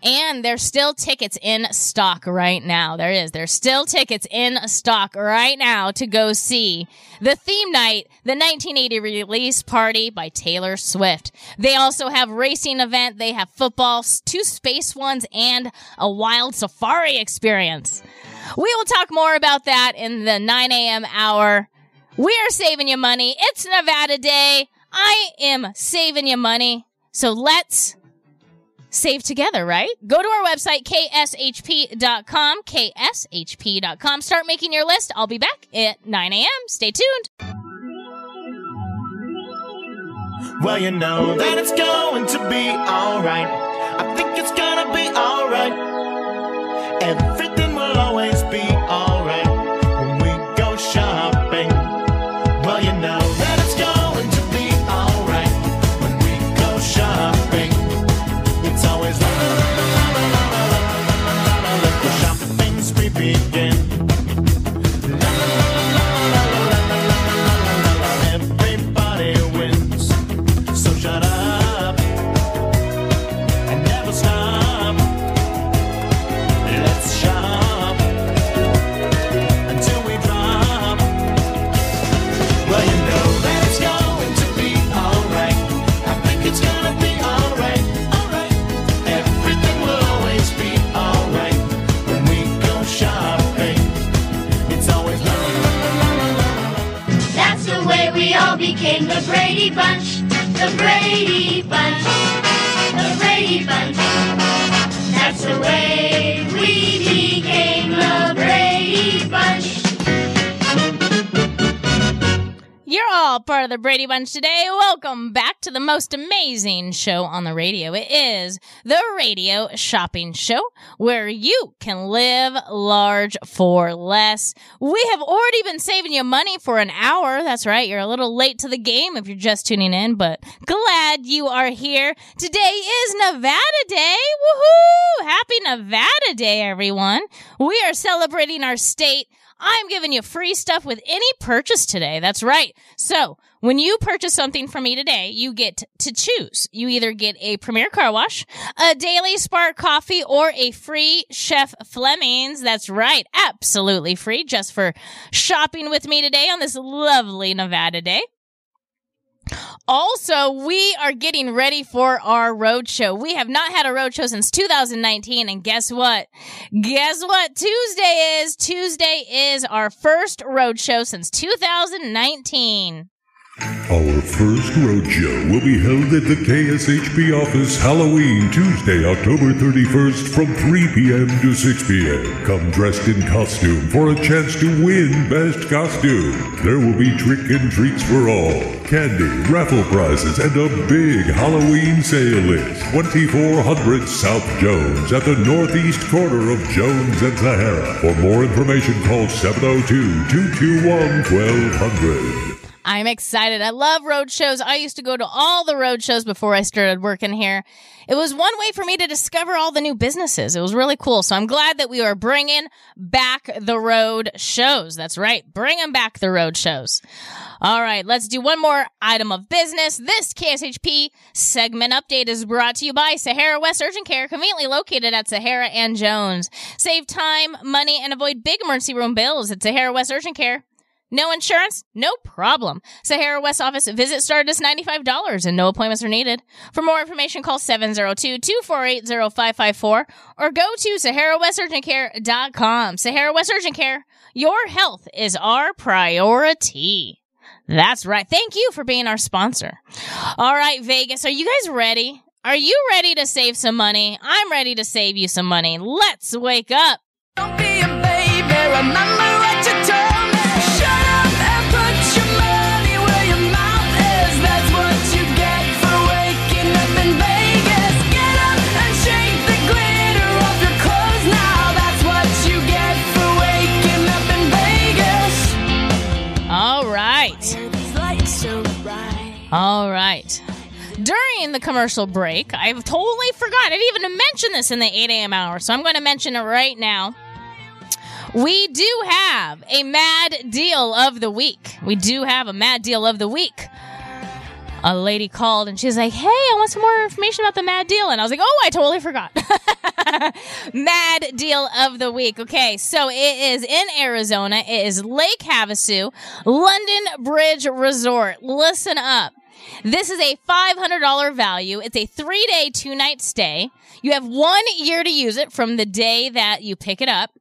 and there's still tickets in stock right now. There is. There's still tickets in stock right now to go see the theme night, the 1980 release party by Taylor Swift. They also have racing event. They have football, two space ones, and a wild safari experience. We will talk more about that in the 9 a.m. hour. We are saving you money. It's Nevada Day. I am saving you money. So let's save together, right? Go to our website, kshp.com, kshp.com. Start making your list. I'll be back at 9 a.m. Stay tuned. Well, you know that it's going to be alright. I think it's gonna be alright. Everything became the Brady Bunch. The Brady Bunch. The Brady Bunch. That's the way we became the Brady Bunch. You're all part of the Brady Bunch today. Welcome back to the most amazing show on the radio. It is the Radio Shopping Show where you can live large for less. We have already been saving you money for an hour. That's right. You're a little late to the game if you're just tuning in, but glad you are here. Today is Nevada Day. Woohoo! Happy Nevada Day, everyone. We are celebrating our state. I'm giving you free stuff with any purchase today. That's right. So when you purchase something from me today, you get to choose. You either get a Premier Car Wash, a Daily Spark Coffee, or a free Chef Fleming's. That's right. Absolutely free just for shopping with me today on this lovely Nevada day. Also, we are getting ready for our road show. We have not had a road show since 2019, and guess what? Guess what? Tuesday is. Tuesday is our first road show since 2019. Our first roadshow will be held at the KSHP office Halloween Tuesday, October 31st from 3 p.m. to 6 p.m. Come dressed in costume for a chance to win Best Costume. There will be trick and treats for all, candy, raffle prizes, and a big Halloween sale list. 2400 South Jones at the northeast corner of Jones and Sahara. For more information, call 702 221 1200. I'm excited. I love road shows. I used to go to all the road shows before I started working here. It was one way for me to discover all the new businesses. It was really cool. So I'm glad that we are bringing back the road shows. That's right. Bring them back the road shows. All right. Let's do one more item of business. This KSHP segment update is brought to you by Sahara West Urgent Care, conveniently located at Sahara and Jones. Save time, money, and avoid big emergency room bills at Sahara West Urgent Care. No insurance? No problem. Sahara West office visit started as $95 and no appointments are needed. For more information, call 702-248-0554 or go to SaharaWestUrgentCare.com. Sahara West Urgent Care, your health is our priority. That's right. Thank you for being our sponsor. All right, Vegas, are you guys ready? Are you ready to save some money? I'm ready to save you some money. Let's wake up. Baby, remember what you told the commercial break, I've totally forgot. I didn't even mention this in the 8 a.m. hour, so I'm going to mention it right now. We do have a mad deal of the week. We do have a mad deal of the week. A lady called and she's like, Hey, I want some more information about the mad deal. And I was like, Oh, I totally forgot. mad deal of the week. Okay, so it is in Arizona. It is Lake Havasu, London Bridge Resort. Listen up. This is a $500 value. It's a three day, two night stay. You have one year to use it from the day that you pick it up.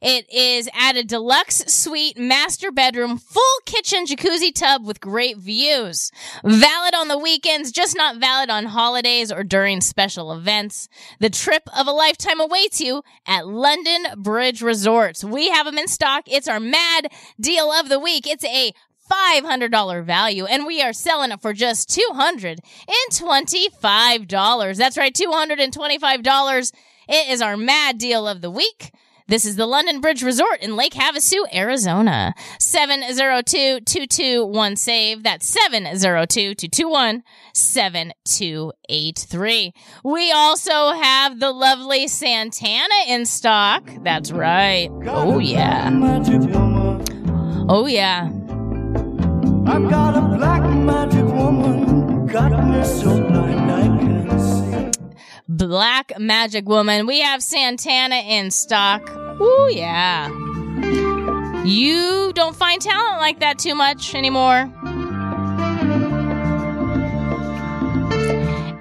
It is at a deluxe suite, master bedroom, full kitchen, jacuzzi tub with great views. Valid on the weekends, just not valid on holidays or during special events. The trip of a lifetime awaits you at London Bridge Resorts. We have them in stock. It's our mad deal of the week. It's a $500 value and we are selling it for just $225. That's right, $225. It is our mad deal of the week. This is the London Bridge Resort in Lake Havasu, Arizona. 702-221-SAVE. That's 702-221-7283. We also have the lovely Santana in stock. That's right. Oh yeah. Oh yeah. I've got a black magic woman, got me so blind I can't see. Black Magic Woman. We have Santana in stock. Ooh, yeah. You don't find talent like that too much anymore.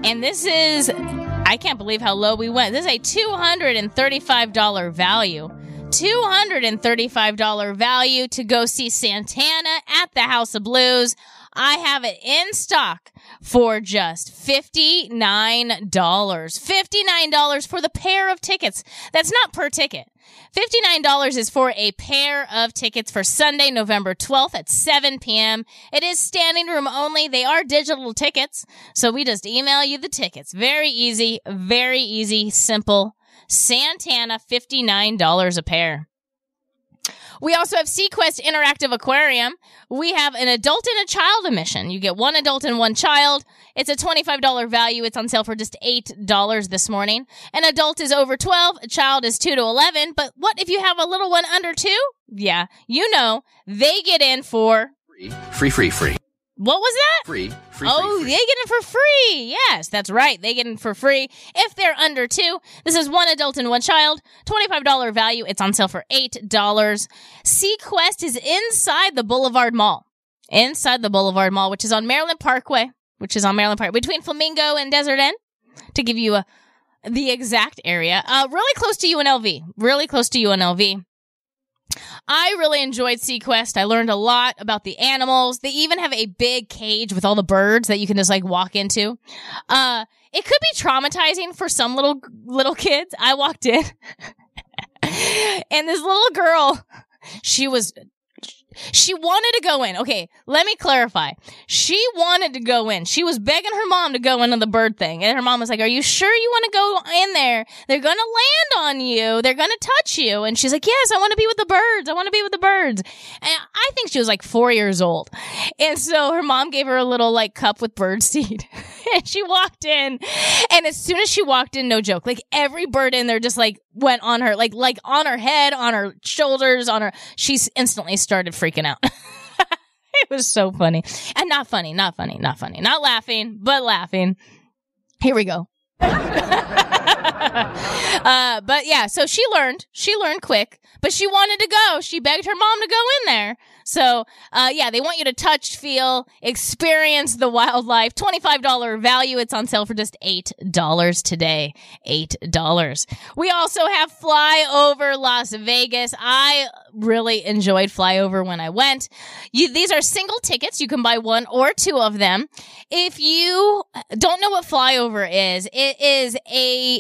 And this is, I can't believe how low we went. This is a $235 value. $235 value to go see Santana at the House of Blues. I have it in stock for just $59. $59 for the pair of tickets. That's not per ticket. $59 is for a pair of tickets for Sunday, November 12th at 7 p.m. It is standing room only. They are digital tickets. So we just email you the tickets. Very easy, very easy, simple. Santana, $59 a pair. We also have SeaQuest Interactive Aquarium. We have an adult and a child admission. You get one adult and one child. It's a $25 value. It's on sale for just $8 this morning. An adult is over 12, a child is 2 to 11. But what if you have a little one under 2? Yeah, you know, they get in for Free, free, free. What was that? Free, free, oh, they get it for free. Yes, that's right. They get it for free if they're under two. This is one adult and one child. $25 value. It's on sale for $8. SeaQuest is inside the Boulevard Mall. Inside the Boulevard Mall, which is on Maryland Parkway, which is on Maryland Park between Flamingo and Desert Inn. To give you a the exact area, uh, really close to UNLV. Really close to UNLV. I really enjoyed SeaQuest. I learned a lot about the animals. They even have a big cage with all the birds that you can just like walk into. Uh, it could be traumatizing for some little little kids. I walked in and this little girl, she was she wanted to go in. Okay, let me clarify. She wanted to go in. She was begging her mom to go into the bird thing. And her mom was like, Are you sure you want to go in there? They're going to land on you. They're going to touch you. And she's like, Yes, I want to be with the birds. I want to be with the birds. And I think she was like four years old. And so her mom gave her a little like cup with bird seed. and she walked in. And as soon as she walked in, no joke, like every bird in there just like went on her, like, like on her head, on her shoulders, on her. She instantly started freaking out. it was so funny. And not funny, not funny, not funny. Not laughing, but laughing. Here we go. uh, but yeah, so she learned. She learned quick, but she wanted to go. She begged her mom to go in there. So, uh, yeah, they want you to touch, feel, experience the wildlife. $25 value. It's on sale for just $8 today. $8. We also have Flyover Las Vegas. I really enjoyed Flyover when I went. You, these are single tickets. You can buy one or two of them. If you don't know what Flyover is, it is a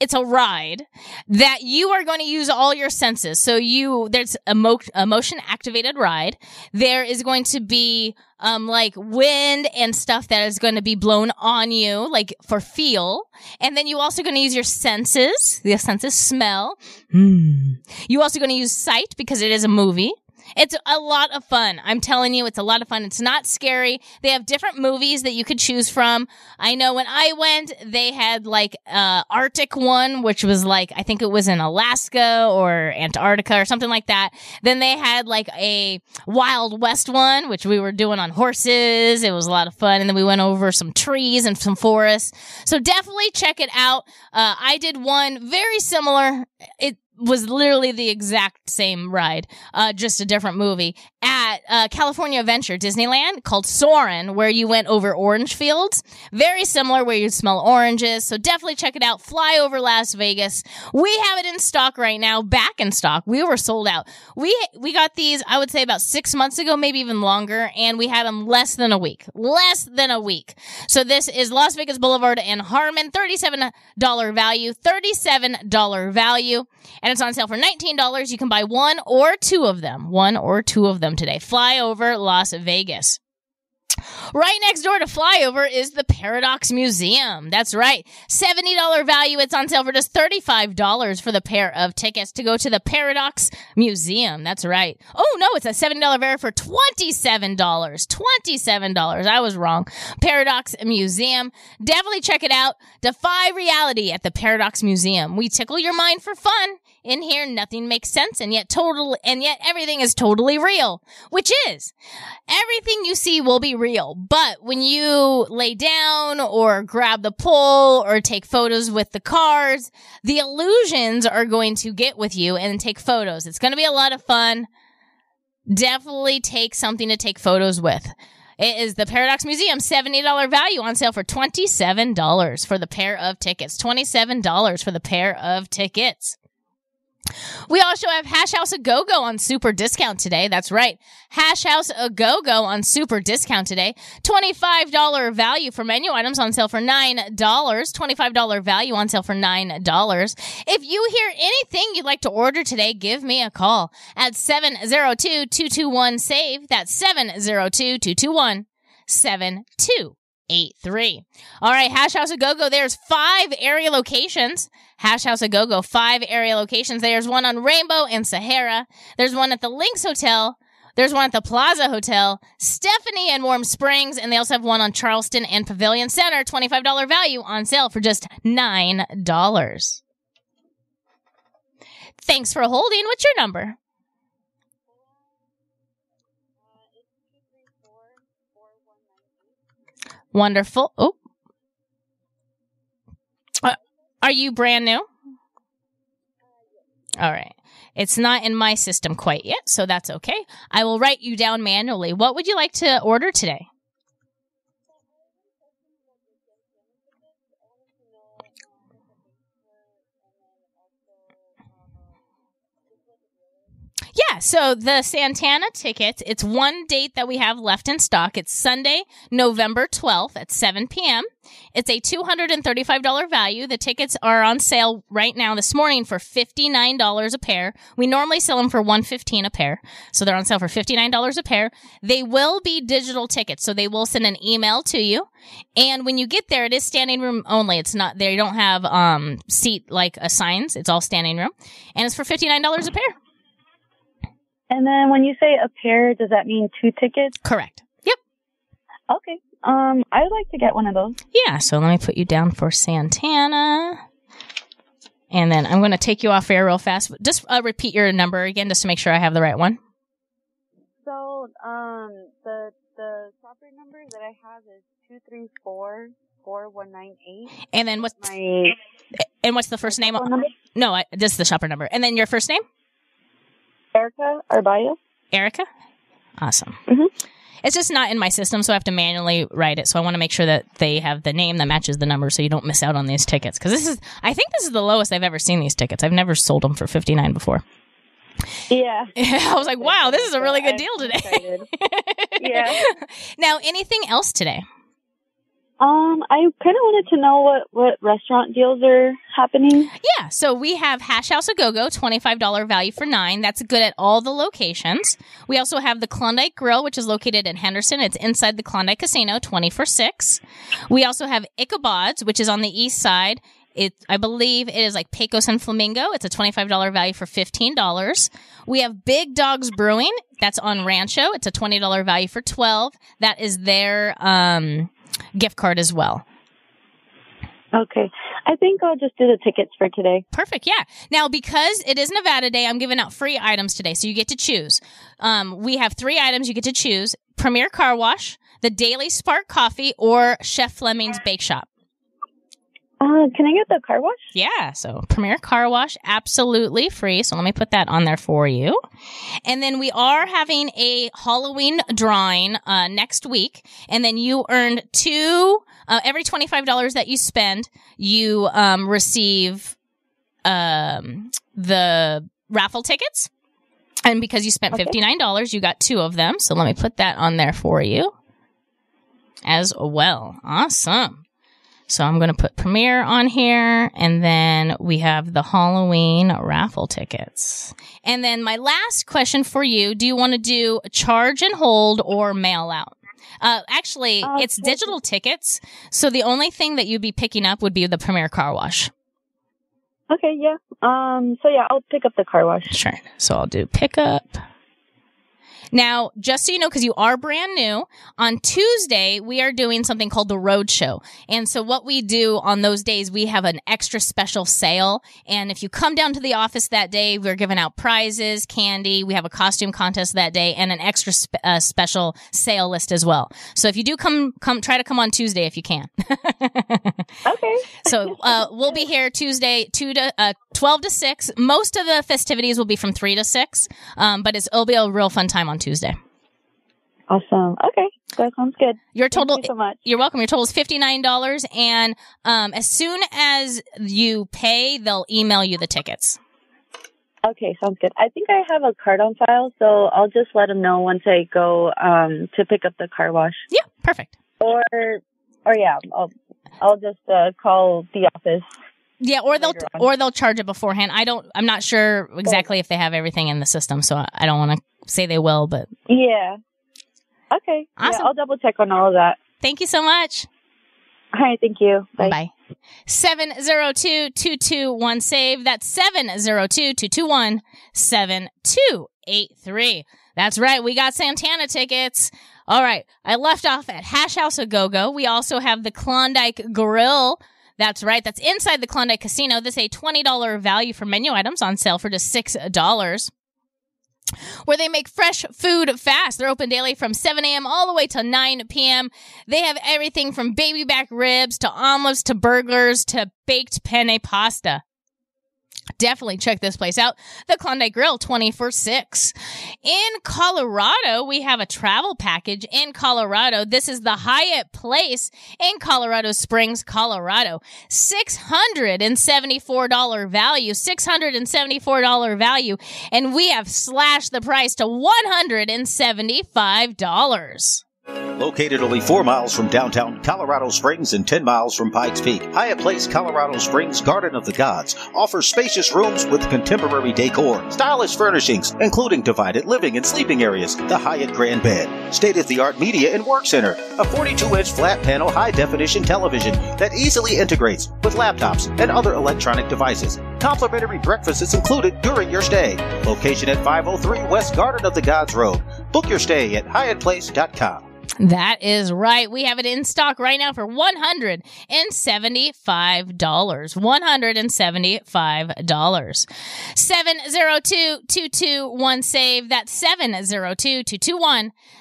it's a ride that you are going to use all your senses. So you there's a, mo- motion activated ride. There is going to be um like wind and stuff that is going to be blown on you like for feel. And then you also going to use your senses. The senses smell. Hmm. You also going to use sight because it is a movie. It's a lot of fun. I'm telling you, it's a lot of fun. It's not scary. They have different movies that you could choose from. I know when I went, they had like uh Arctic one, which was like I think it was in Alaska or Antarctica or something like that. Then they had like a Wild West one, which we were doing on horses. It was a lot of fun. And then we went over some trees and some forests. So definitely check it out. Uh, I did one very similar. It was literally the exact same ride, uh, just a different movie at uh, California Adventure Disneyland called Soarin', where you went over orange fields. Very similar, where you smell oranges. So definitely check it out. Fly over Las Vegas. We have it in stock right now, back in stock. We were sold out. We we got these, I would say, about six months ago, maybe even longer, and we had them less than a week. Less than a week. So this is Las Vegas Boulevard and Harmon, thirty-seven dollar value, thirty-seven dollar value, it's on sale for nineteen dollars. You can buy one or two of them, one or two of them today. Fly over Las Vegas. Right next door to Flyover is the Paradox Museum. That's right. $70 value. It's on sale for just $35 for the pair of tickets to go to the Paradox Museum. That's right. Oh no, it's a $70 value for $27. $27. I was wrong. Paradox Museum. Definitely check it out. Defy reality at the Paradox Museum. We tickle your mind for fun. In here, nothing makes sense and yet total, and yet everything is totally real, which is everything you see will be real. But when you lay down or grab the pole or take photos with the cars, the illusions are going to get with you and take photos. It's going to be a lot of fun. Definitely take something to take photos with. It is the Paradox Museum $70 value on sale for $27 for the pair of tickets. $27 for the pair of tickets. We also have Hash House A Go Go on super discount today. That's right. Hash House A Go Go on super discount today. $25 value for menu items on sale for $9. $25 value on sale for $9. If you hear anything you'd like to order today, give me a call at 702-221-SAVE. That's 702-221 7283. All right, Hash House A Go Go. There's five area locations. Hash House A Go Go, five area locations. There's one on Rainbow and Sahara. There's one at the LINQ Hotel. There's one at the Plaza Hotel, Stephanie and Warm Springs, and they also have one on Charleston and Pavilion Center. $25 value on sale for just $9. Thanks for holding. What's your number? Wonderful. Oh. Uh, are you brand new? All right. It's not in my system quite yet, so that's okay. I will write you down manually. What would you like to order today? Yeah, so the Santana tickets, it's one date that we have left in stock. It's Sunday, November 12th at 7 p.m. It's a $235 value. The tickets are on sale right now this morning for $59 a pair. We normally sell them for 115 a pair. So they're on sale for $59 a pair. They will be digital tickets, so they will send an email to you. And when you get there, it is standing room only. It's not, they don't have, um, seat like assigns. It's all standing room. And it's for $59 a pair. And then when you say a pair, does that mean two tickets? Correct. Yep. Okay. Um, I'd like to get one of those. Yeah, so let me put you down for Santana. And then I'm going to take you off air real fast. Just uh, repeat your number again just to make sure I have the right one. So, um, the the shopper number that I have is two three four four one nine eight. And then what's my and what's the first name? No, I, just the shopper number. And then your first name? Erica Arbayo. Erica? Awesome. Mm-hmm. It's just not in my system, so I have to manually write it. So I want to make sure that they have the name that matches the number so you don't miss out on these tickets. Because this is, I think this is the lowest I've ever seen these tickets. I've never sold them for 59 before. Yeah. I was like, wow, this is a really good deal today. yeah. Now, anything else today? Um, I kind of wanted to know what what restaurant deals are happening. Yeah, so we have Hash House a Go Go, $25 value for nine. That's good at all the locations. We also have the Klondike Grill, which is located in Henderson. It's inside the Klondike Casino, 20 for six. We also have Ichabod's, which is on the east side. It, I believe it is like Pecos and Flamingo. It's a $25 value for $15. We have Big Dogs Brewing. That's on Rancho. It's a $20 value for 12. That is their, um, gift card as well. Okay. I think I'll just do the tickets for today. Perfect. Yeah. Now, because it is Nevada Day, I'm giving out free items today. So you get to choose. Um, we have three items you get to choose Premier Car Wash, the Daily Spark Coffee, or Chef Fleming's Bake Shop. Uh, can I get the car wash? Yeah. So Premier Car Wash, absolutely free. So let me put that on there for you. And then we are having a Halloween drawing uh, next week. And then you earned two, uh, every $25 that you spend, you um, receive um, the raffle tickets. And because you spent Okay. $59, you got two of them. So let me put that on there for you as well. Awesome. So I'm going to put Premiere on here, and then we have the Halloween raffle tickets. And then my last question for you: Do you want to do charge and hold or mail out? Uh, actually, it's digital tickets, so the only thing that you'd be picking up would be the Premier Car Wash. Okay, yeah. Um, so yeah, I'll pick up the car wash. Sure. So I'll do pickup. Now, just so you know, because you are brand new, on Tuesday, we are doing something called the Road Show. And so, what we do on those days, we have an extra special sale. And if you come down to the office that day, we're giving out prizes, candy. We have a costume contest that day and an extra spe- uh, special sale list as well. So, if you do come, come, try to come on Tuesday if you can. okay. So, uh, we'll be here Tuesday, 2 to, uh, 12 to 6. Most of the festivities will be from 3 to 6. Um, but it's, it'll be a real fun time on Tuesday. Awesome. Okay, that sounds good. Your total, Thank you so much. You're welcome. Your total is fifty nine dollars, and um, as soon as you pay, they'll email you the tickets. Okay, sounds good. I think I have a card on file, so I'll just let them know once I go um to pick up the car wash. Yeah, perfect. Or, or yeah, I'll I'll just uh, call the office. Yeah, or they'll or they'll charge it beforehand. I don't. I'm not sure exactly if they have everything in the system, so I don't want to say they will. But Yeah. Okay. Awesome. Yeah, I'll double check on all of that. thank you so much. All right. Thank you. Bye. Bye. 702-221 save. That's 702-221 7283. That's right. We got Santana tickets. All right. I left off at Hash House a Go Go. We also have the Klondike Grill. That's right. That's inside the Klondike Casino. This is a $20 value for menu items on sale for just $6 where they make fresh food fast. They're open daily from 7 a.m. all the way till 9 p.m. They have everything from baby back ribs to omelets to burgers to baked penne pasta. Definitely check this place out. The Klondike Grill 24 6. In Colorado, we have a travel package in Colorado. This is the Hyatt Place in Colorado Springs, Colorado. $674 value, $674 value. And we have slashed the price to $175. Located only four miles from downtown Colorado Springs and 10 miles from Pikes Peak, Hyatt Place Colorado Springs Garden of the Gods offers spacious rooms with contemporary decor, stylish furnishings, including divided living and sleeping areas, the Hyatt Grand Bed, state of the art media and work center, a 42 inch flat panel high definition television that easily integrates with laptops and other electronic devices. Complimentary breakfast is included during your stay. Location at 503 West Garden of the Gods Road. Book your stay at hyattplace.com. That is right. We have it in stock right now for $175. $175. 702-221 save. That's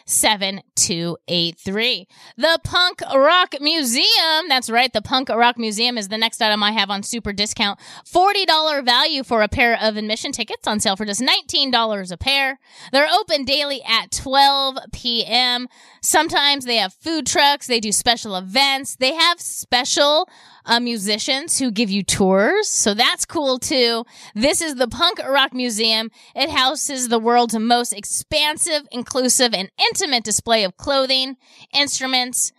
702-221-7283. The Punk Rock Museum. That's right. The Punk Rock Museum is the next item I have on super discount. $40 value for a pair of admission tickets on sale for just $19 a pair. They're open daily at 12 p.m. Sometimes they have food trucks, they do special events, they have special uh, musicians who give you tours. So that's cool too. This is the Punk Rock Museum. It houses the world's most expansive, inclusive, and intimate display of clothing, instruments,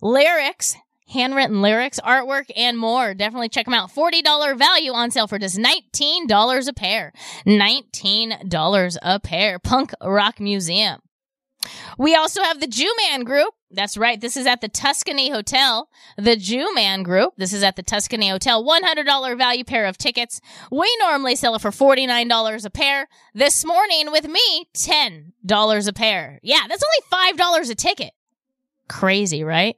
lyrics, handwritten lyrics, artwork, and more. Definitely check them out. $40 value on sale for just $19 a pair. $19 a pair. Punk Rock Museum. We also have the Jew Man Group. That's right. This is at the Tuscany Hotel. The Jew Man Group. This is at the Tuscany Hotel. $100 value pair of tickets. We normally sell it for $49 a pair. This morning with me, $10 a pair. Yeah, that's only $5 a ticket. Crazy, right?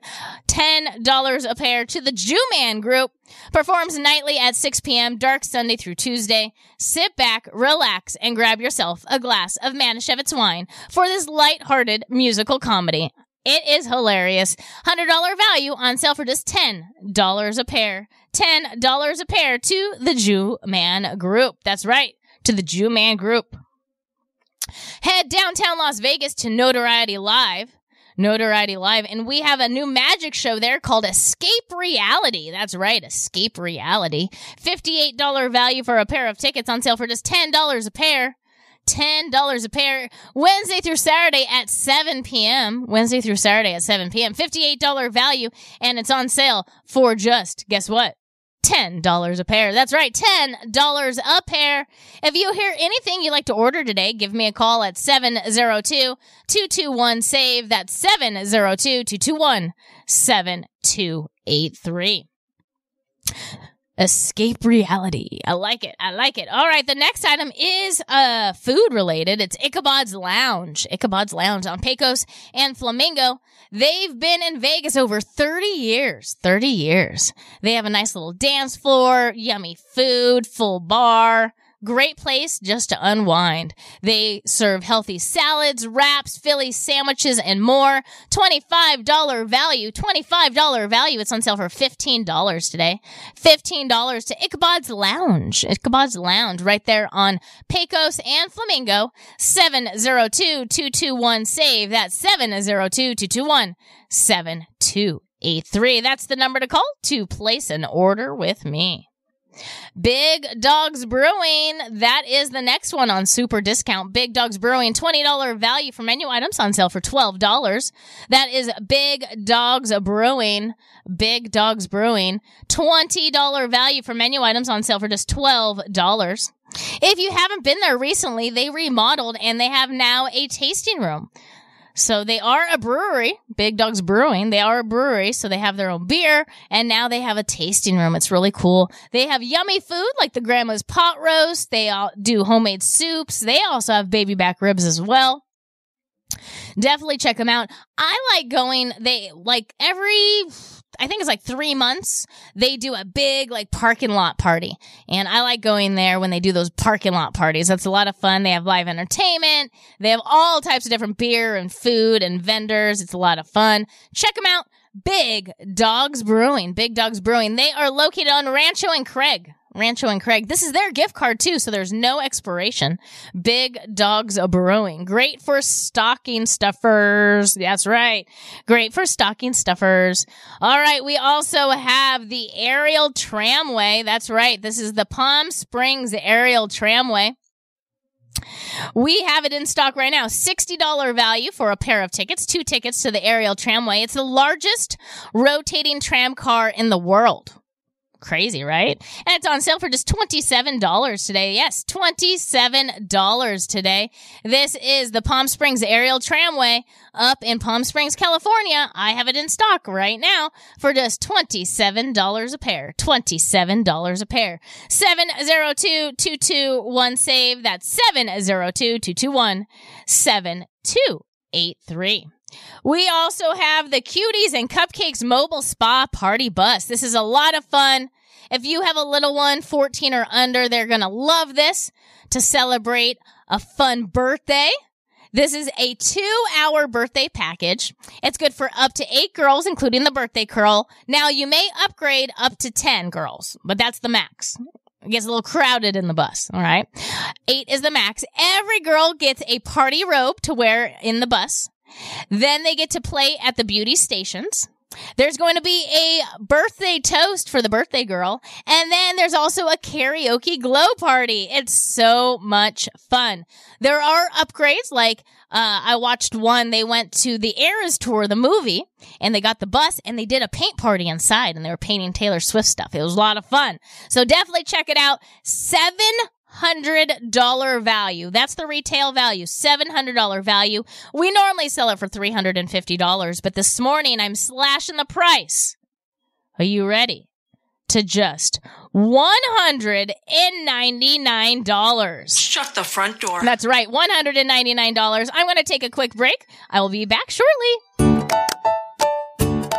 $10 a pair to the Jew Man Group. Performs nightly at 6 p.m., dark Sunday through Tuesday. Sit back, relax, and grab yourself a glass of Manischewitz wine for this light-hearted musical comedy. It is hilarious. $100 value on sale for just $10 a pair. $10 a pair to the Jew Man Group. That's right, to the Jew Man Group. Head downtown Las Vegas to Notoriety Live. Notoriety Live, and we have a new magic show there called Escape Reality. That's right, Escape Reality. $58 value for a pair of tickets on sale for just $10 a pair. $10 a pair Wednesday through Saturday at 7 p.m. Wednesday through Saturday at 7 p.m. $58 value, and it's on sale for just, guess what? $10 a pair. That's right, $10 a pair. If you hear anything you'd like to order today, give me a call at 702 221 SAVE. That's 702 221 7283. Escape reality. I like it. I like it. All right. The next item is uh food related. It's Ichabod's Lounge. Ichabod's Lounge on Pecos and Flamingo. They've been in Vegas over 30 years. 30 years. They have a nice little dance floor, yummy food, full bar. Great place just to unwind. They serve healthy salads, wraps, Philly sandwiches, and more. $25 value. $25 value. It's on sale for $15 today. $15 to Ichabod's Lounge. Ichabod's Lounge right there on Pecos and Flamingo. 702-221-SAVE. That's 702-221-7283. That's the number to call to place an order with me. Big Dogs Brewing. That is the next one on super discount. Big Dogs Brewing, $20 value for menu items on sale for $12. That is Big Dogs Brewing. Big Dogs Brewing, $20 value for menu items on sale for just $12. If you haven't been there recently, they remodeled and they have now a tasting room. So they are a brewery, Big Dogs Brewing. They are a brewery, so they have their own beer, and now they have a tasting room. It's really cool. They have yummy food like the grandma's pot roast. They all do homemade soups. They also have baby back ribs as well. Definitely check them out. I like going, they like every, I think it's like three months, they do a big like parking lot party. And I like going there when they do those parking lot parties. That's a lot of fun. They have live entertainment. They have all types of different beer and food and vendors. It's a lot of fun. Check them out. Big Dogs Brewing. Big Dogs Brewing. They are located on Rancho and Craig. Rancho and Craig. This is their gift card too, so there's no expiration. Big Dogs Brewing. Great for stocking stuffers. That's right. Great for stocking stuffers. All right. We also have the aerial tramway. That's right. This is the Palm Springs aerial tramway. We have it in stock right now. $60 value for a pair of tickets, two tickets to the aerial tramway. It's the largest rotating tram car in the world. Crazy, right? And it's on sale for just $27 today. Yes, $27 today. This is the Palm Springs Aerial Tramway up in Palm Springs, California. I have it in stock right now for just $27 a pair. $27 a pair. 702-221-SAVE. That's 702-221-7283. We also have the Cuties and Cupcakes Mobile Spa Party Bus. This is a lot of fun. If you have a little one, 14 or under, they're going to love this to celebrate a fun birthday. This is a two hour birthday package. It's good for up to eight girls, including the birthday girl. Now you may upgrade up to 10 girls, but that's the max. It gets a little crowded in the bus. All right. Eight is the max. Every girl gets a party robe to wear in the bus. Then they get to play at the beauty stations. There's going to be a birthday toast for the birthday girl. And then there's also a karaoke glow party. It's so much fun. There are upgrades like uh, I watched one. They went to the Eras tour, the movie, and they got the bus and they did a paint party inside and they were painting Taylor Swift stuff. It was a lot of fun. So definitely check it out. Seven hundred dollar value. That's the retail value. Seven hundred dollar value. We normally sell it for three hundred and fifty dollars, but this morning I'm slashing the price. Are you ready? To just one hundred and ninety nine dollars. Shut the front door. That's right, one hundred and ninety nine dollars. I'm going to take a quick break. I will be back shortly.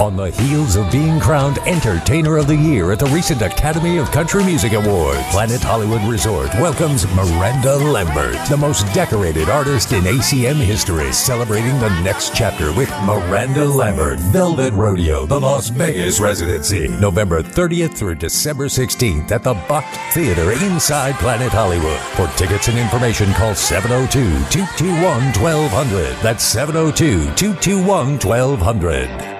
On the heels of being crowned Entertainer of the Year at the recent Academy of Country Music Awards, Planet Hollywood Resort welcomes Miranda Lambert, the most decorated artist in ACM history, celebrating the next chapter with Miranda Lambert, Velvet Rodeo, the Las Vegas residency, November 30th through December 16th at the Bakkt Theater inside Planet Hollywood. For tickets and information, call 702-221-1200. That's 702-221-1200.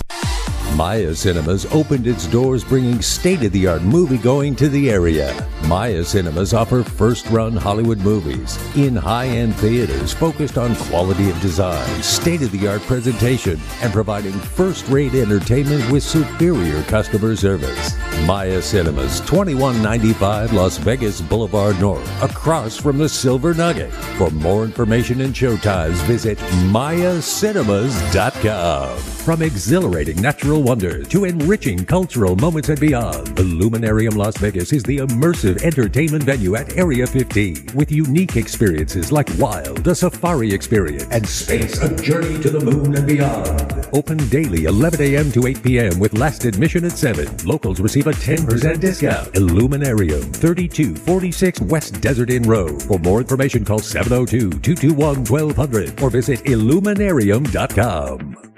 Maya Cinemas opened its doors bringing state-of-the-art movie-going to the area. Maya Cinemas offer first-run Hollywood movies in high-end theaters focused on quality of design, state-of-the-art presentation, and providing first-rate entertainment with superior customer service. Maya Cinemas, 2195 Las Vegas Boulevard North, across from the Silver Nugget. For more information and showtimes, visit mayacinemas.com. From exhilarating natural wonders to enriching cultural moments and beyond, Illuminarium Las Vegas is the immersive entertainment venue at Area 15 with unique experiences like Wild, a safari experience, and Space, a journey to the moon and beyond. Open daily 11 a.m. to 8 p.m. with last admission at 7. Locals receive a 10% discount. Illuminarium, 3246 West Desert Inn Road. For more information, call 702-221-1200 or visit illuminarium.com.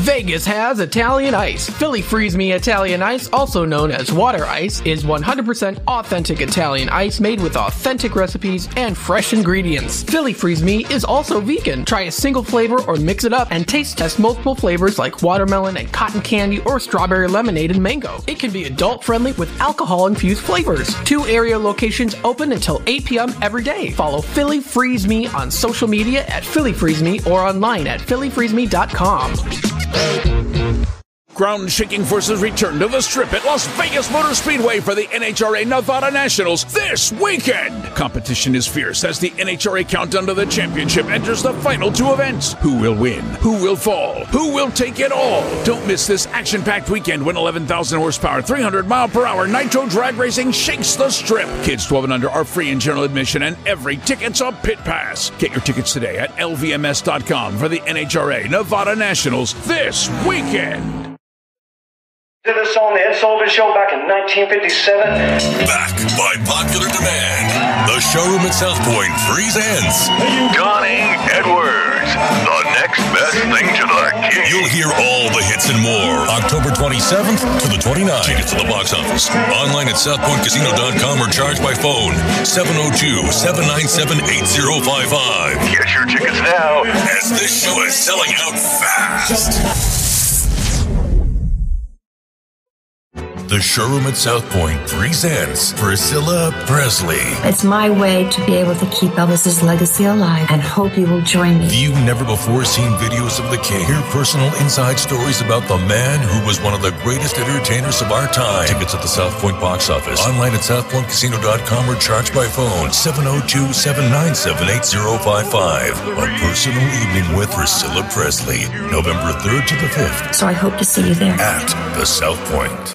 Vegas has Italian Ice. Philly Freeze Me Italian Ice, also known as water ice, is 100% authentic Italian ice made with authentic recipes and fresh ingredients. Philly Freeze Me is also vegan. Try a single flavor or mix it up and taste test multiple flavors like watermelon and cotton candy or strawberry lemonade and mango. It can be adult friendly with alcohol infused flavors. Two area locations open until 8 p.m. every day. Follow Philly Freeze Me on social media at Philly Freeze Me or online at phillyfreezeme.com. Ground shaking forces return to the strip at Las Vegas Motor Speedway for the NHRA Nevada Nationals this weekend. Competition is fierce as the NHRA countdown to the championship enters the final two events. Who will win? Who will fall? Who will take it all? Don't miss this action packed weekend when 11,000 horsepower, 300 mile per hour nitro drag racing shakes the strip. Kids 12 and under are free in general admission and every ticket's a pit pass. Get your tickets today at lvms.com for the NHRA Nevada Nationals this weekend. Did this on the Ed Sullivan Show back in 1957. Back by popular demand. The showroom at South Point presents Conning Edwards, the next best thing to the king. You'll hear all the hits and more. October 27th to the 29th. Tickets to the box office. Online at southpointcasino.com or charge by phone 702-797-8055. Get your tickets now as this show is selling out fast. The showroom at South Point presents Priscilla Presley. It's my way to be able to keep Elvis's legacy alive and hope you will join me. You've never before seen videos of the king, hear personal inside stories about the man who was one of the greatest entertainers of our time. Tickets at the South Point box office, online at southpointcasino.com or charged by phone 702 797 8055. A personal evening with Priscilla Presley, November 3rd to the 5th So I hope to see you there. at the South Point.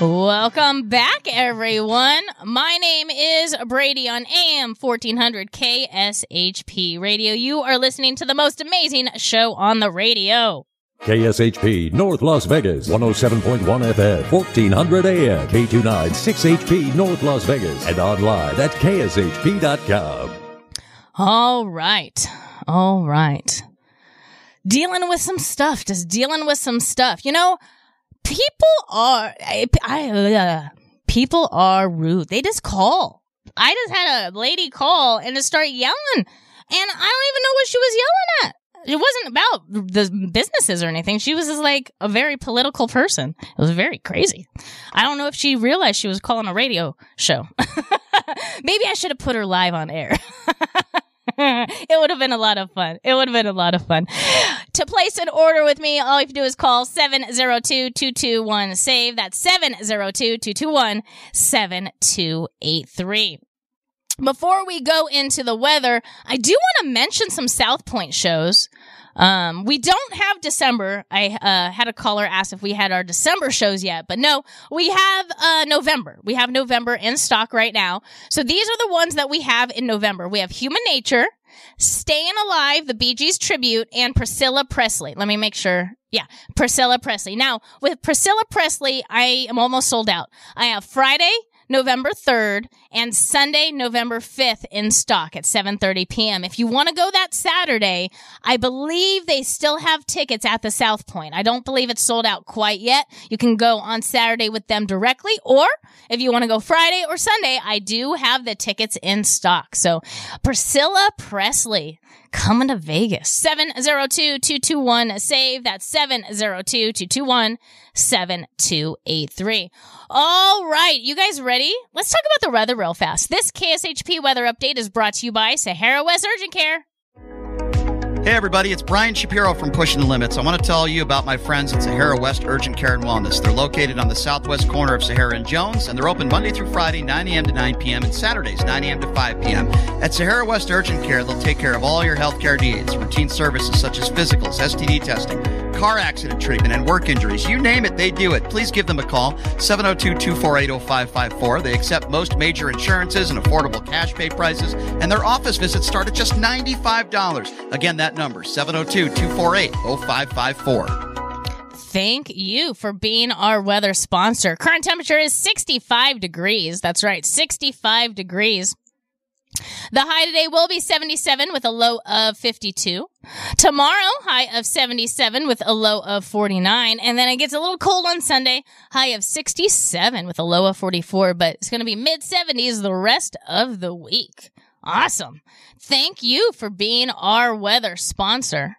Welcome back, everyone. My name is Bradi on AM 1400 KSHP Radio. You are listening to the most amazing show on the radio. KSHP North Las Vegas 107.1 FM 1400 AM K29 6HP North Las Vegas and online at kshp.com. All right. All right. Dealing with some stuff, just dealing with some stuff. You know, people are, I, I, uh, people are rude. They just call. I just had a lady call and just start yelling, and I don't even know what she was yelling at. It wasn't about the businesses or anything. She was just like a very political person. It was very crazy. I don't know if she realized she was calling a radio show. Maybe I should have put her live on air. it would have been a lot of fun. It would have been a lot of fun. To place an order with me, all you have to do is call 702-221-SAVE. That's 702-221-7283. Before we go into the weather, I do want to mention some South Point shows. Um, we don't have December. I uh, had a caller ask if we had our December shows yet, but no, we have uh, November. We have November in stock right now. So these are the ones that we have in November. We have Human Nature, Staying Alive, the Bee Gees tribute, and Priscilla Presley. Let me make sure. Yeah, Priscilla Presley. Now, with Priscilla Presley, I am almost sold out. I have Friday, November 3rd and Sunday, November 5th in stock at 7:30 p.m. If you want to go that Saturday, I believe they still have tickets at the South Point. I don't believe it's sold out quite yet. You can go on Saturday with them directly or if you want to go Friday or Sunday, I do have the tickets in stock. So, Priscilla Presley coming to Vegas. 702-221-SAVE. That's 702-221-7283. All right. You guys ready? Let's talk about the weather real fast. This KSHP weather update is brought to you by Sahara West Urgent Care. Hey everybody, it's Brian Shapiro from Pushing the Limits. I want to tell you about my friends at Sahara West Urgent Care and Wellness. They're located on the southwest corner of Sahara and Jones, and they're open Monday through Friday, 9 a.m. to 9 p.m., and Saturdays, 9 a.m. to 5 p.m. At Sahara West Urgent Care, they'll take care of all your healthcare needs, routine services such as physicals, STD testing, car accident treatment, and work injuries. You name it, they do it. Please give them a call, 702-248-0554. They accept most major insurances and affordable cash pay prices, and their office visits start at just $95. Again, that number, 702-248-0554. Thank you for being our weather sponsor. Current temperature is 65 degrees. That's right, 65 degrees. The high today will be 77 with a low of 52. Tomorrow, high of 77 with a low of 49. And then it gets a little cold on Sunday, high of 67 with a low of 44. But it's going to be mid 70s the rest of the week. Awesome. Thank you for being our weather sponsor.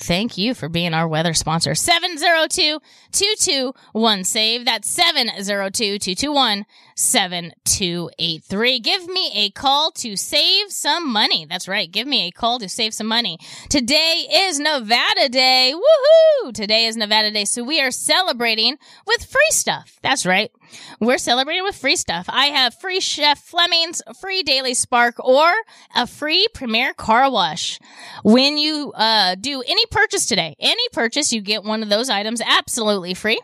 Thank you for being our weather sponsor. 702 221 SAVE. That's 702 221 7283. Give me a call to save some money. That's right. Give me a call to save some money. Today is Nevada Day. Woohoo! Today is Nevada Day. So we are celebrating with free stuff. That's right. We're celebrating with free stuff. I have free Chef Fleming's, free Daily Spark, or a free Premier Car Wash. When you uh, do any purchase today, any purchase, you get one of those items absolutely free.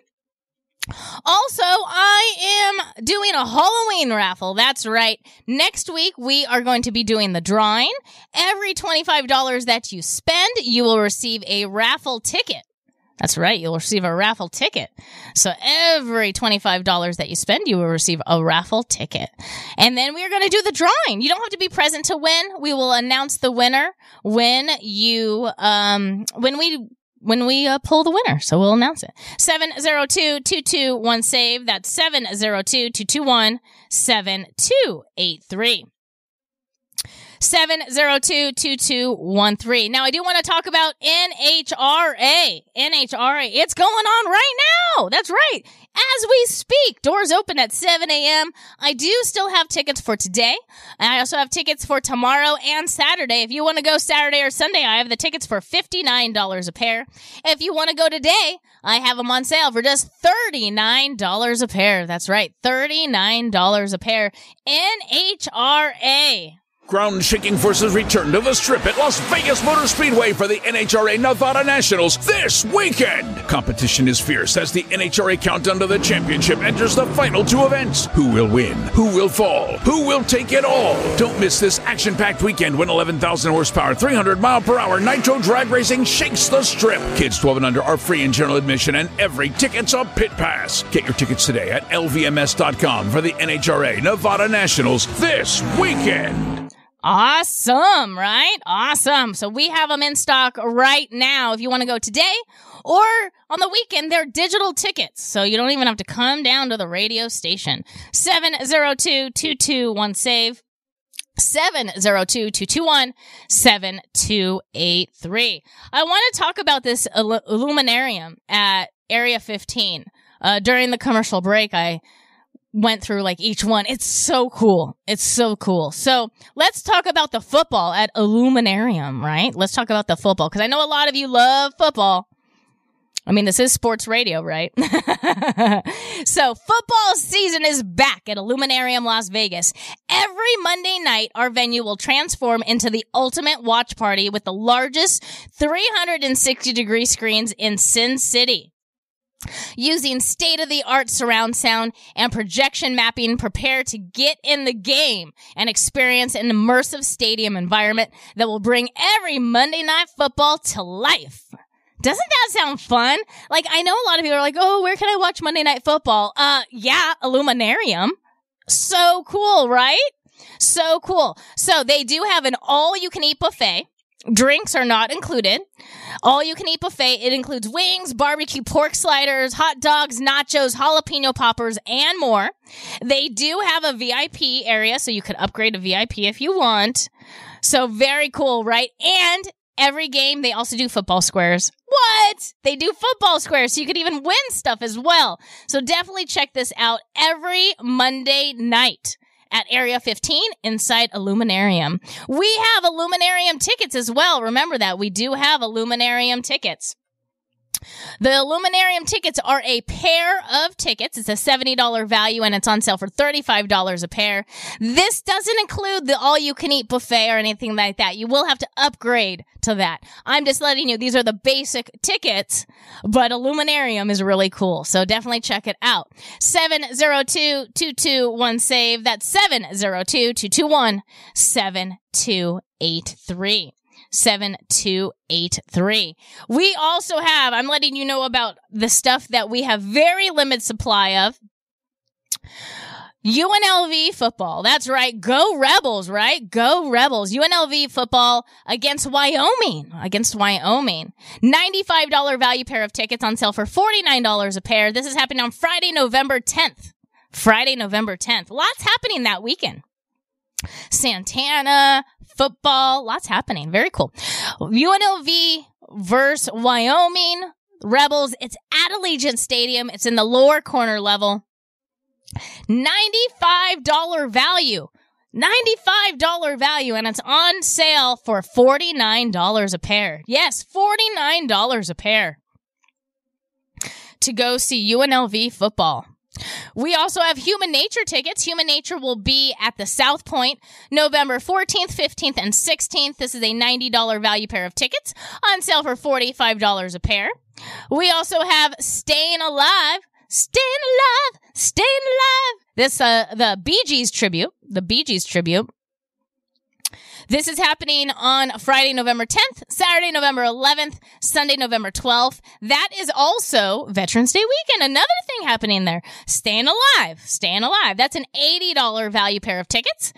Also, I am doing a Halloween raffle. That's right. Next week, we are going to be doing the drawing. Every $25 that you spend, you will receive a raffle ticket. That's right. You'll receive a raffle ticket. So every $25 that you spend, you will receive a raffle ticket. And then we are going to do the drawing. You don't have to be present to win. We will announce the winner when you, um, when we when we uh, pull the winner. So we'll announce it. 702-221-SAVE. That's 702-221-7283. 702-2213. Now I do want to talk about NHRA. NHRA. It's going on right now. That's right. As we speak, doors open at 7 a.m. I do still have tickets for today. I also have tickets for tomorrow and Saturday. If you want to go Saturday or Sunday, I have the tickets for $59 a pair. If you want to go today, I have them on sale for just $39 a pair. That's right. $39 a pair. NHRA. Ground shaking forces return to the strip at Las Vegas Motor Speedway for the NHRA Nevada Nationals this weekend. Competition is fierce as the NHRA Countdown to the Championship enters the final two events. Who will win? Who will fall? Who will take it all? Don't miss this action packed weekend when 11,000 horsepower, 300 mile per hour nitro drag racing shakes the strip. Kids 12 and under are free in general admission and every ticket's a pit pass. Get your tickets today at lvms.com for the NHRA Nevada Nationals this weekend. Awesome, right? Awesome. So we have them in stock right now. If you want to go today or on the weekend, they're digital tickets. So you don't even have to come down to the radio station. 702-221-SAVE. 702-221-7283. I want to talk about this illu- illuminarium at Area 15. Uh, during the commercial break, I went through like each one. It's so cool. It's so cool. So let's talk about the football at Illuminarium, right? Let's talk about the football because I know a lot of you love football. I mean, this is sports radio, right? so football season is back at Illuminarium Las Vegas. Every Monday night, our venue will transform into the ultimate watch party with the largest 360 degree screens in Sin City. Using state of the art surround sound and projection mapping, prepare to get in the game and experience an immersive stadium environment that will bring every Monday night football to life. Doesn't that sound fun? Like, I know a lot of people are like, oh, where can I watch Monday night football? Uh, yeah, Illuminarium. So cool, right? So cool. So they do have an all you can eat buffet. Drinks are not included. All you can eat buffet. It includes wings, barbecue pork sliders, hot dogs, nachos, jalapeno poppers, and more. They do have a VIP area, so you could upgrade to VIP if you want. So very cool, right? And every game, they also do football squares. What? They do football squares, so you could even win stuff as well. So definitely check this out every Monday night at Area 15 inside Illuminarium. We have Illuminarium tickets as well. Remember that. We do have Illuminarium tickets. The Illuminarium tickets are a pair of tickets. It's a $70 value and it's on sale for $35 a pair. This doesn't include the all you can eat buffet or anything like that. You will have to upgrade to that. I'm just letting you, these are the basic tickets, but Illuminarium is really cool. So definitely check it out. 702-221-SAVE. That's 702-221-7283. 7283. We also have, I'm letting you know about the stuff that we have very limited supply of. UNLV football. That's right. Go Rebels, right? Go Rebels. UNLV football against Wyoming. Against Wyoming. $95 value pair of tickets on sale for $49 a pair. This is happening on Friday, November 10th. Friday, November 10th. Lots happening that weekend. Santana, football, lots happening. Very cool. UNLV versus Wyoming Rebels. It's at Allegiant Stadium. It's in the lower corner level. $95 value. $95 value and it's on sale for $49 a pair. Yes, $49 a pair to go see UNLV football. We also have Human Nature tickets. Human Nature will be at the South Point November 14th, 15th, and 16th. This is a $90 value pair of tickets on sale for $45 a pair. We also have Staying Alive. Staying alive, staying alive. This uh the Bee Gees tribute, the Bee Gees tribute. This is happening on Friday, November 10th, Saturday, November 11th, Sunday, November 12th. That is also Veterans Day weekend. Another thing happening there. Staying Alive. Staying Alive. That's an $80 value pair of tickets.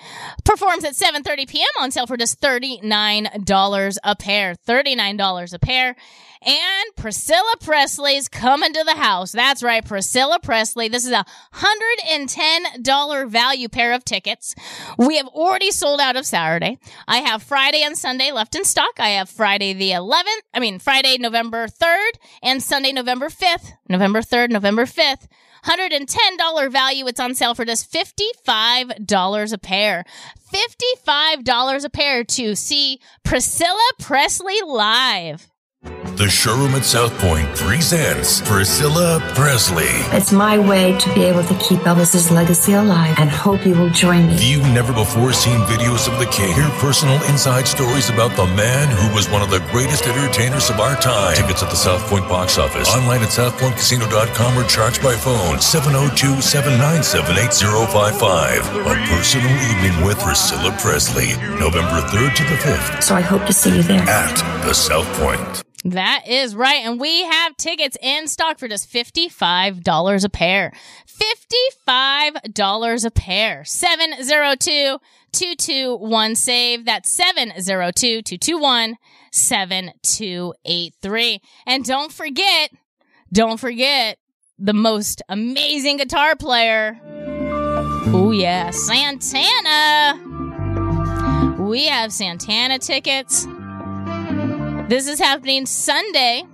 Performs at 7.30 p.m. on sale for just $39 a pair. $39 a pair. And Priscilla Presley's coming to the house. That's right, Priscilla Presley. This is a $110 value pair of tickets. We have already sold out of Saturday. I have Friday and Sunday left in stock. I have Friday the 11th, I mean, Friday, November 3rd, and Sunday, November 5th. November 3rd, November 5th. $110 value. It's on sale for just $55 a pair. $55 a pair to see Priscilla Presley live. The showroom at South Point presents Priscilla Presley. It's my way to be able to keep Elvis's legacy alive and hope you will join me. View never before seen videos of the king. Hear personal inside stories about the man who was one of the greatest entertainers of our time. Tickets at the South Point box office. Online at southpointcasino.com or charged by phone 702 797 8055. A personal evening with Priscilla Presley. November 3rd to the 5th So I hope to see you there. at the South Point. That is right. And we have tickets in stock for just $55 a pair. $55 a pair. 702 221 save. That's 702 221 7283. And don't forget, don't forget the most amazing guitar player. Oh, yeah, Santana. We have Santana tickets. This is happening Sunday.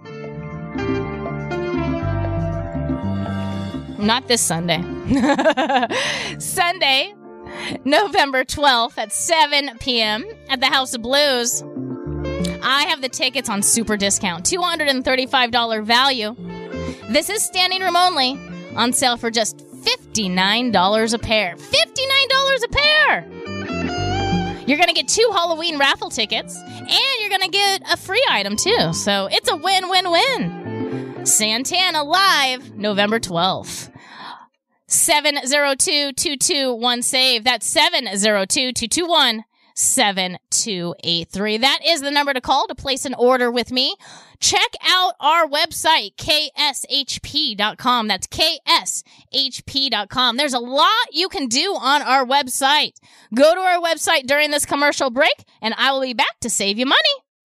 Not this Sunday. Sunday, November 12th at 7 p.m. at the House of Blues. I have the tickets on super discount, $235 value. This is standing room only, on sale for just $59 a pair. $59 a pair! You're going to get two Halloween raffle tickets, and you're going to get a free item too. So it's a win win win. Santana Live, November 12th. 702 221 save. That's 702 221 7283. That is the number to call to place an order with me. Check out our website, kshp.com. That's kshp.com. There's a lot you can do on our website. Go to our website during this commercial break, and I will be back to save you money.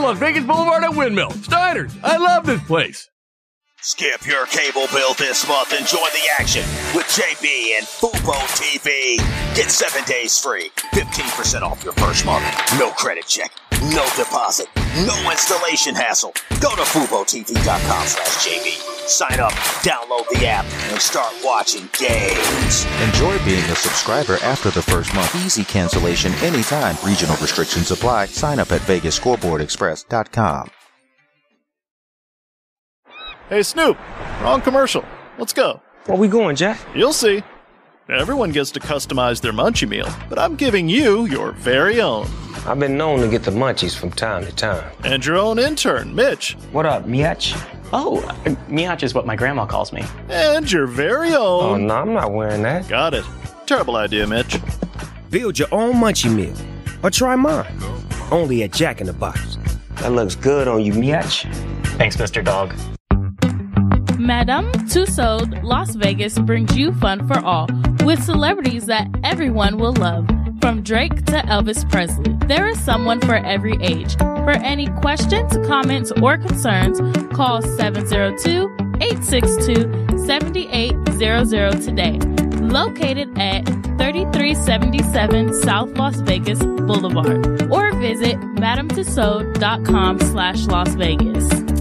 Las Vegas Boulevard at Windmill. Steiner's, I love this place. Skip your cable bill this month and join the action with JB and Fubo TV. Get seven days free, 15% off your first month. No credit check, no deposit, no installation hassle. Go to FuboTV.com slash JB. Sign up, download the app, and start watching games. Enjoy being a subscriber after the first month. Easy cancellation anytime. Regional restrictions apply. Sign up at VegasScoreboardExpress.com. Hey, Snoop, wrong commercial. Let's go. Where we going, Jack? You'll see. Everyone gets to customize their munchie meal, but I'm giving you your very own. I've been known to get the munchies from time to time. And your own intern, Mitch. What up, Miach? Oh, uh, Miach is what my grandma calls me. And your very own. Oh, no, I'm not wearing that. Got it. Terrible idea, Mitch. Build your own munchie meal. Or try mine. Only at Jack in the Box. That looks good on you, Miach. Thanks, Mr. Dog. Madame Tussauds Las Vegas brings you fun for all with celebrities that everyone will love. From Drake to Elvis Presley, there is someone for every age. For any questions, comments, or concerns, call 702 862 7800 today. Located at 3377 South Las Vegas Boulevard. Or visit MadameTussauds.com slash Las Vegas.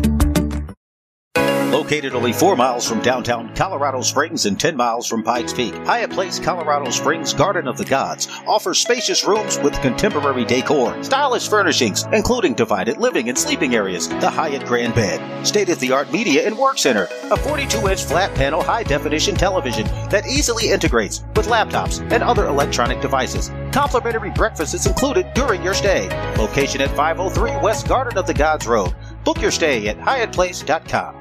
Located only four miles from downtown Colorado Springs and 10 miles from Pikes Peak, Hyatt Place Colorado Springs Garden of the Gods offers spacious rooms with contemporary decor, stylish furnishings, including divided living and sleeping areas, the Hyatt Grand Bed, state of the art media and work center, a 42 inch flat panel high definition television that easily integrates with laptops and other electronic devices. Complimentary breakfast is included during your stay. Location at 503 West Garden of the Gods Road. Book your stay at hyattplace.com.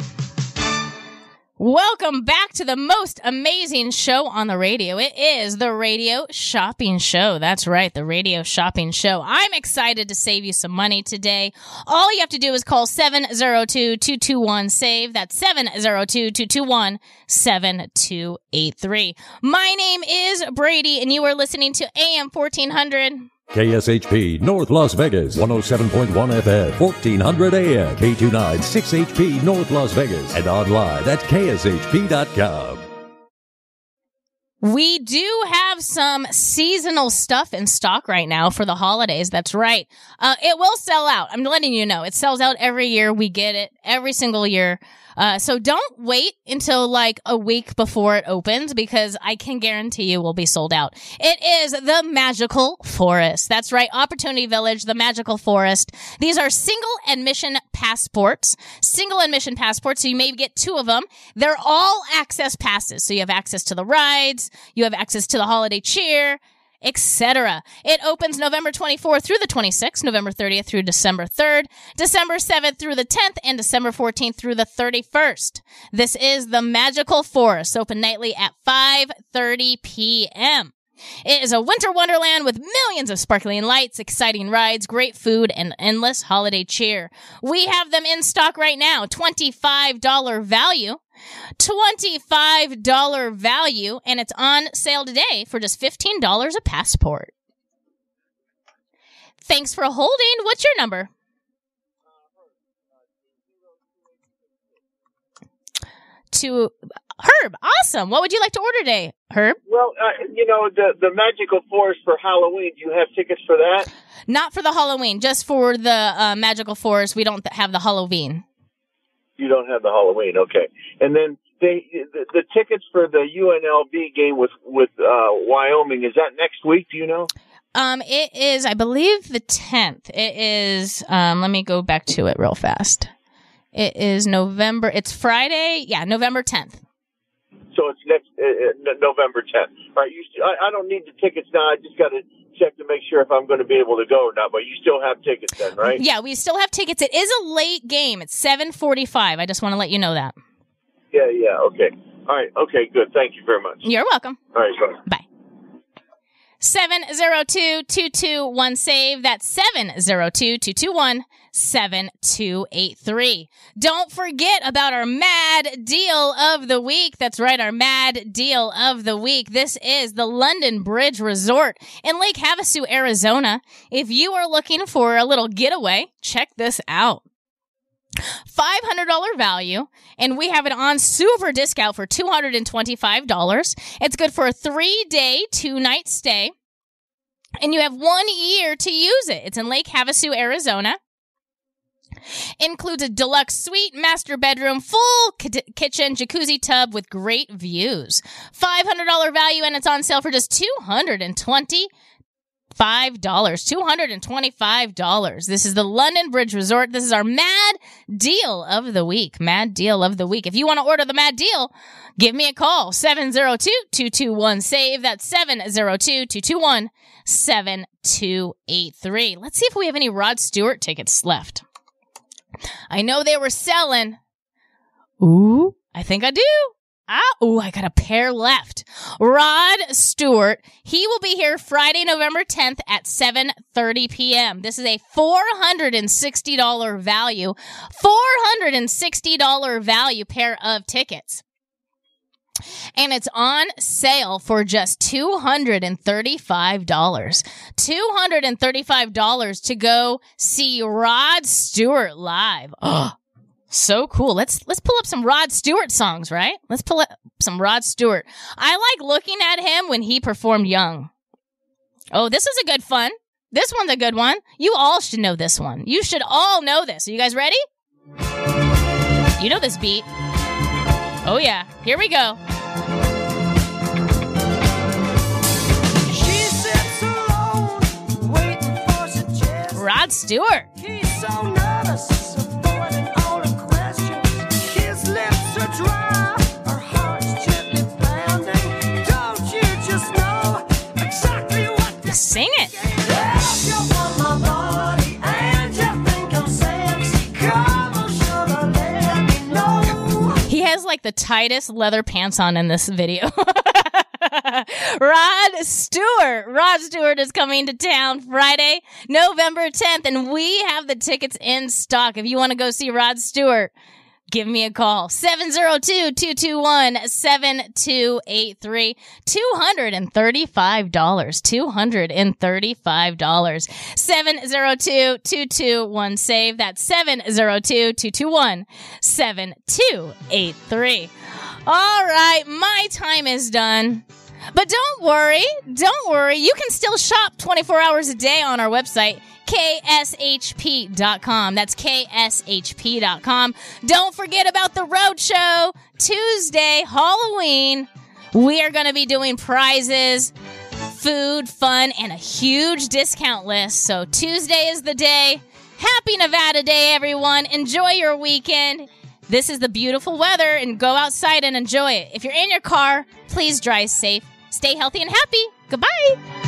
Welcome back to the most amazing show on the radio. It is the Radio Shopping Show. That's right, the Radio Shopping Show. I'm excited to save you some money today. All you have to do is call 702-221-SAVE. That's 702-221-7283. My name is Bradi, and you are listening to AM 1400. KSHP North Las Vegas 107.1 FM 1400 AM K29 6HP North Las Vegas and online at kshp.com. We do have some seasonal stuff in stock right now for the holidays. That's right. Uh, it will sell out. I'm letting you know. It sells out every year. We get it every single year. Uh, so don't wait until like a week before it opens because I can guarantee you will be sold out. It is the Magical Forest. That's right. Opportunity Village, the Magical Forest. These are single admission passports, single admission passports. So you may get two of them. They're all access passes. So you have access to the rides. You have access to the holiday cheer etc. It opens November 24th through the 26th, November 30th through December 3rd, December 7th through the 10th, and December 14th through the 31st. This is the Magical Forest, open nightly at 5:30 p.m. It is a winter wonderland with millions of sparkling lights, exciting rides, great food, and endless holiday cheer. We have them in stock right now. $25 value. $25 value, and it's on sale today for just $15 a passport. Thanks for holding. What's your number? To Herb. Awesome. What would you like to order today, Herb? Well, uh, you know, the, the Magical Forest for Halloween, do you have tickets for that? Not for the Halloween, just for the uh, Magical Forest. We don't have the Halloween. You don't have the Halloween, okay. And then they, the, the tickets for the UNLV game with, with uh, Wyoming, is that next week? Do you know? Um, it is, I believe, the 10th. It is, um, let me go back to it real fast. It is November, it's Friday. Yeah, November 10th. So it's next uh, uh, November 10th. All right, you. St- I, I don't need the tickets now. I just got to check to make sure if I'm going to be able to go or not. But you still have tickets then, right? Yeah, we still have tickets. It is a late game. It's 745. I just want to let you know that. Yeah, yeah, okay. All right. Okay. Good. Thank you very much. You're welcome. All right. Bye. Bye. 702-221 save. That's 702-221 7283. Don't forget about our mad deal of the week. That's right, our mad deal of the week. This is the London Bridge Resort in Lake Havasu, Arizona. If you are looking for a little getaway, check this out. $500 value, and we have it on super discount for $225. It's good for a three day, two night stay, and you have one year to use it. It's in Lake Havasu, Arizona. Includes a deluxe suite, master bedroom, full k- kitchen, jacuzzi tub with great views. $500 value, and it's on sale for just $225. $225. $225. This is the London Bridge Resort. This is our mad deal of the week. Mad deal of the week. If you want to order the mad deal, give me a call 702-221-SAVE. That's 702-221-7283. Let's see if we have any Rod Stewart tickets left. I know they were selling. Ooh, I think I do. Ah, oh, I got a pair left. Rod Stewart. He will be here Friday, November 10th at 7:30 p.m. This is a $460 value, $460 value pair of tickets. And it's on sale for just $235. $235 to go see Rod Stewart live. Oh, so cool. Let's let's pull up some Rod Stewart songs, right? Let's pull up some Rod Stewart. I like looking at him when he performed young. Oh, this is a good fun. This one's a good one. You all should know this one. You should all know this. Are you guys ready? You know this beat. Oh yeah. Here we go. Rod Stewart. Sing it. He has like the tightest leather pants on in this video. Rod Stewart. Rod Stewart is coming to town Friday, November 10th, and we have the tickets in stock. If you want to go see Rod Stewart, give me a call. 702-221-7283 $235 $235 702-221 save. That's 702-221-7283 all right my time is done. But don't worry don't worry. You can still shop 24 hours a day on our website kshp.com. That's kshp.com. Don't forget about the road show Tuesday, Halloween. We are going to be doing prizes, food, fun, and a huge discount list. So Tuesday is the day. Happy Nevada Day, everyone. Enjoy your weekend. This is the beautiful weather and go outside and enjoy it. If you're in your car, please drive safe, stay healthy and happy. Goodbye.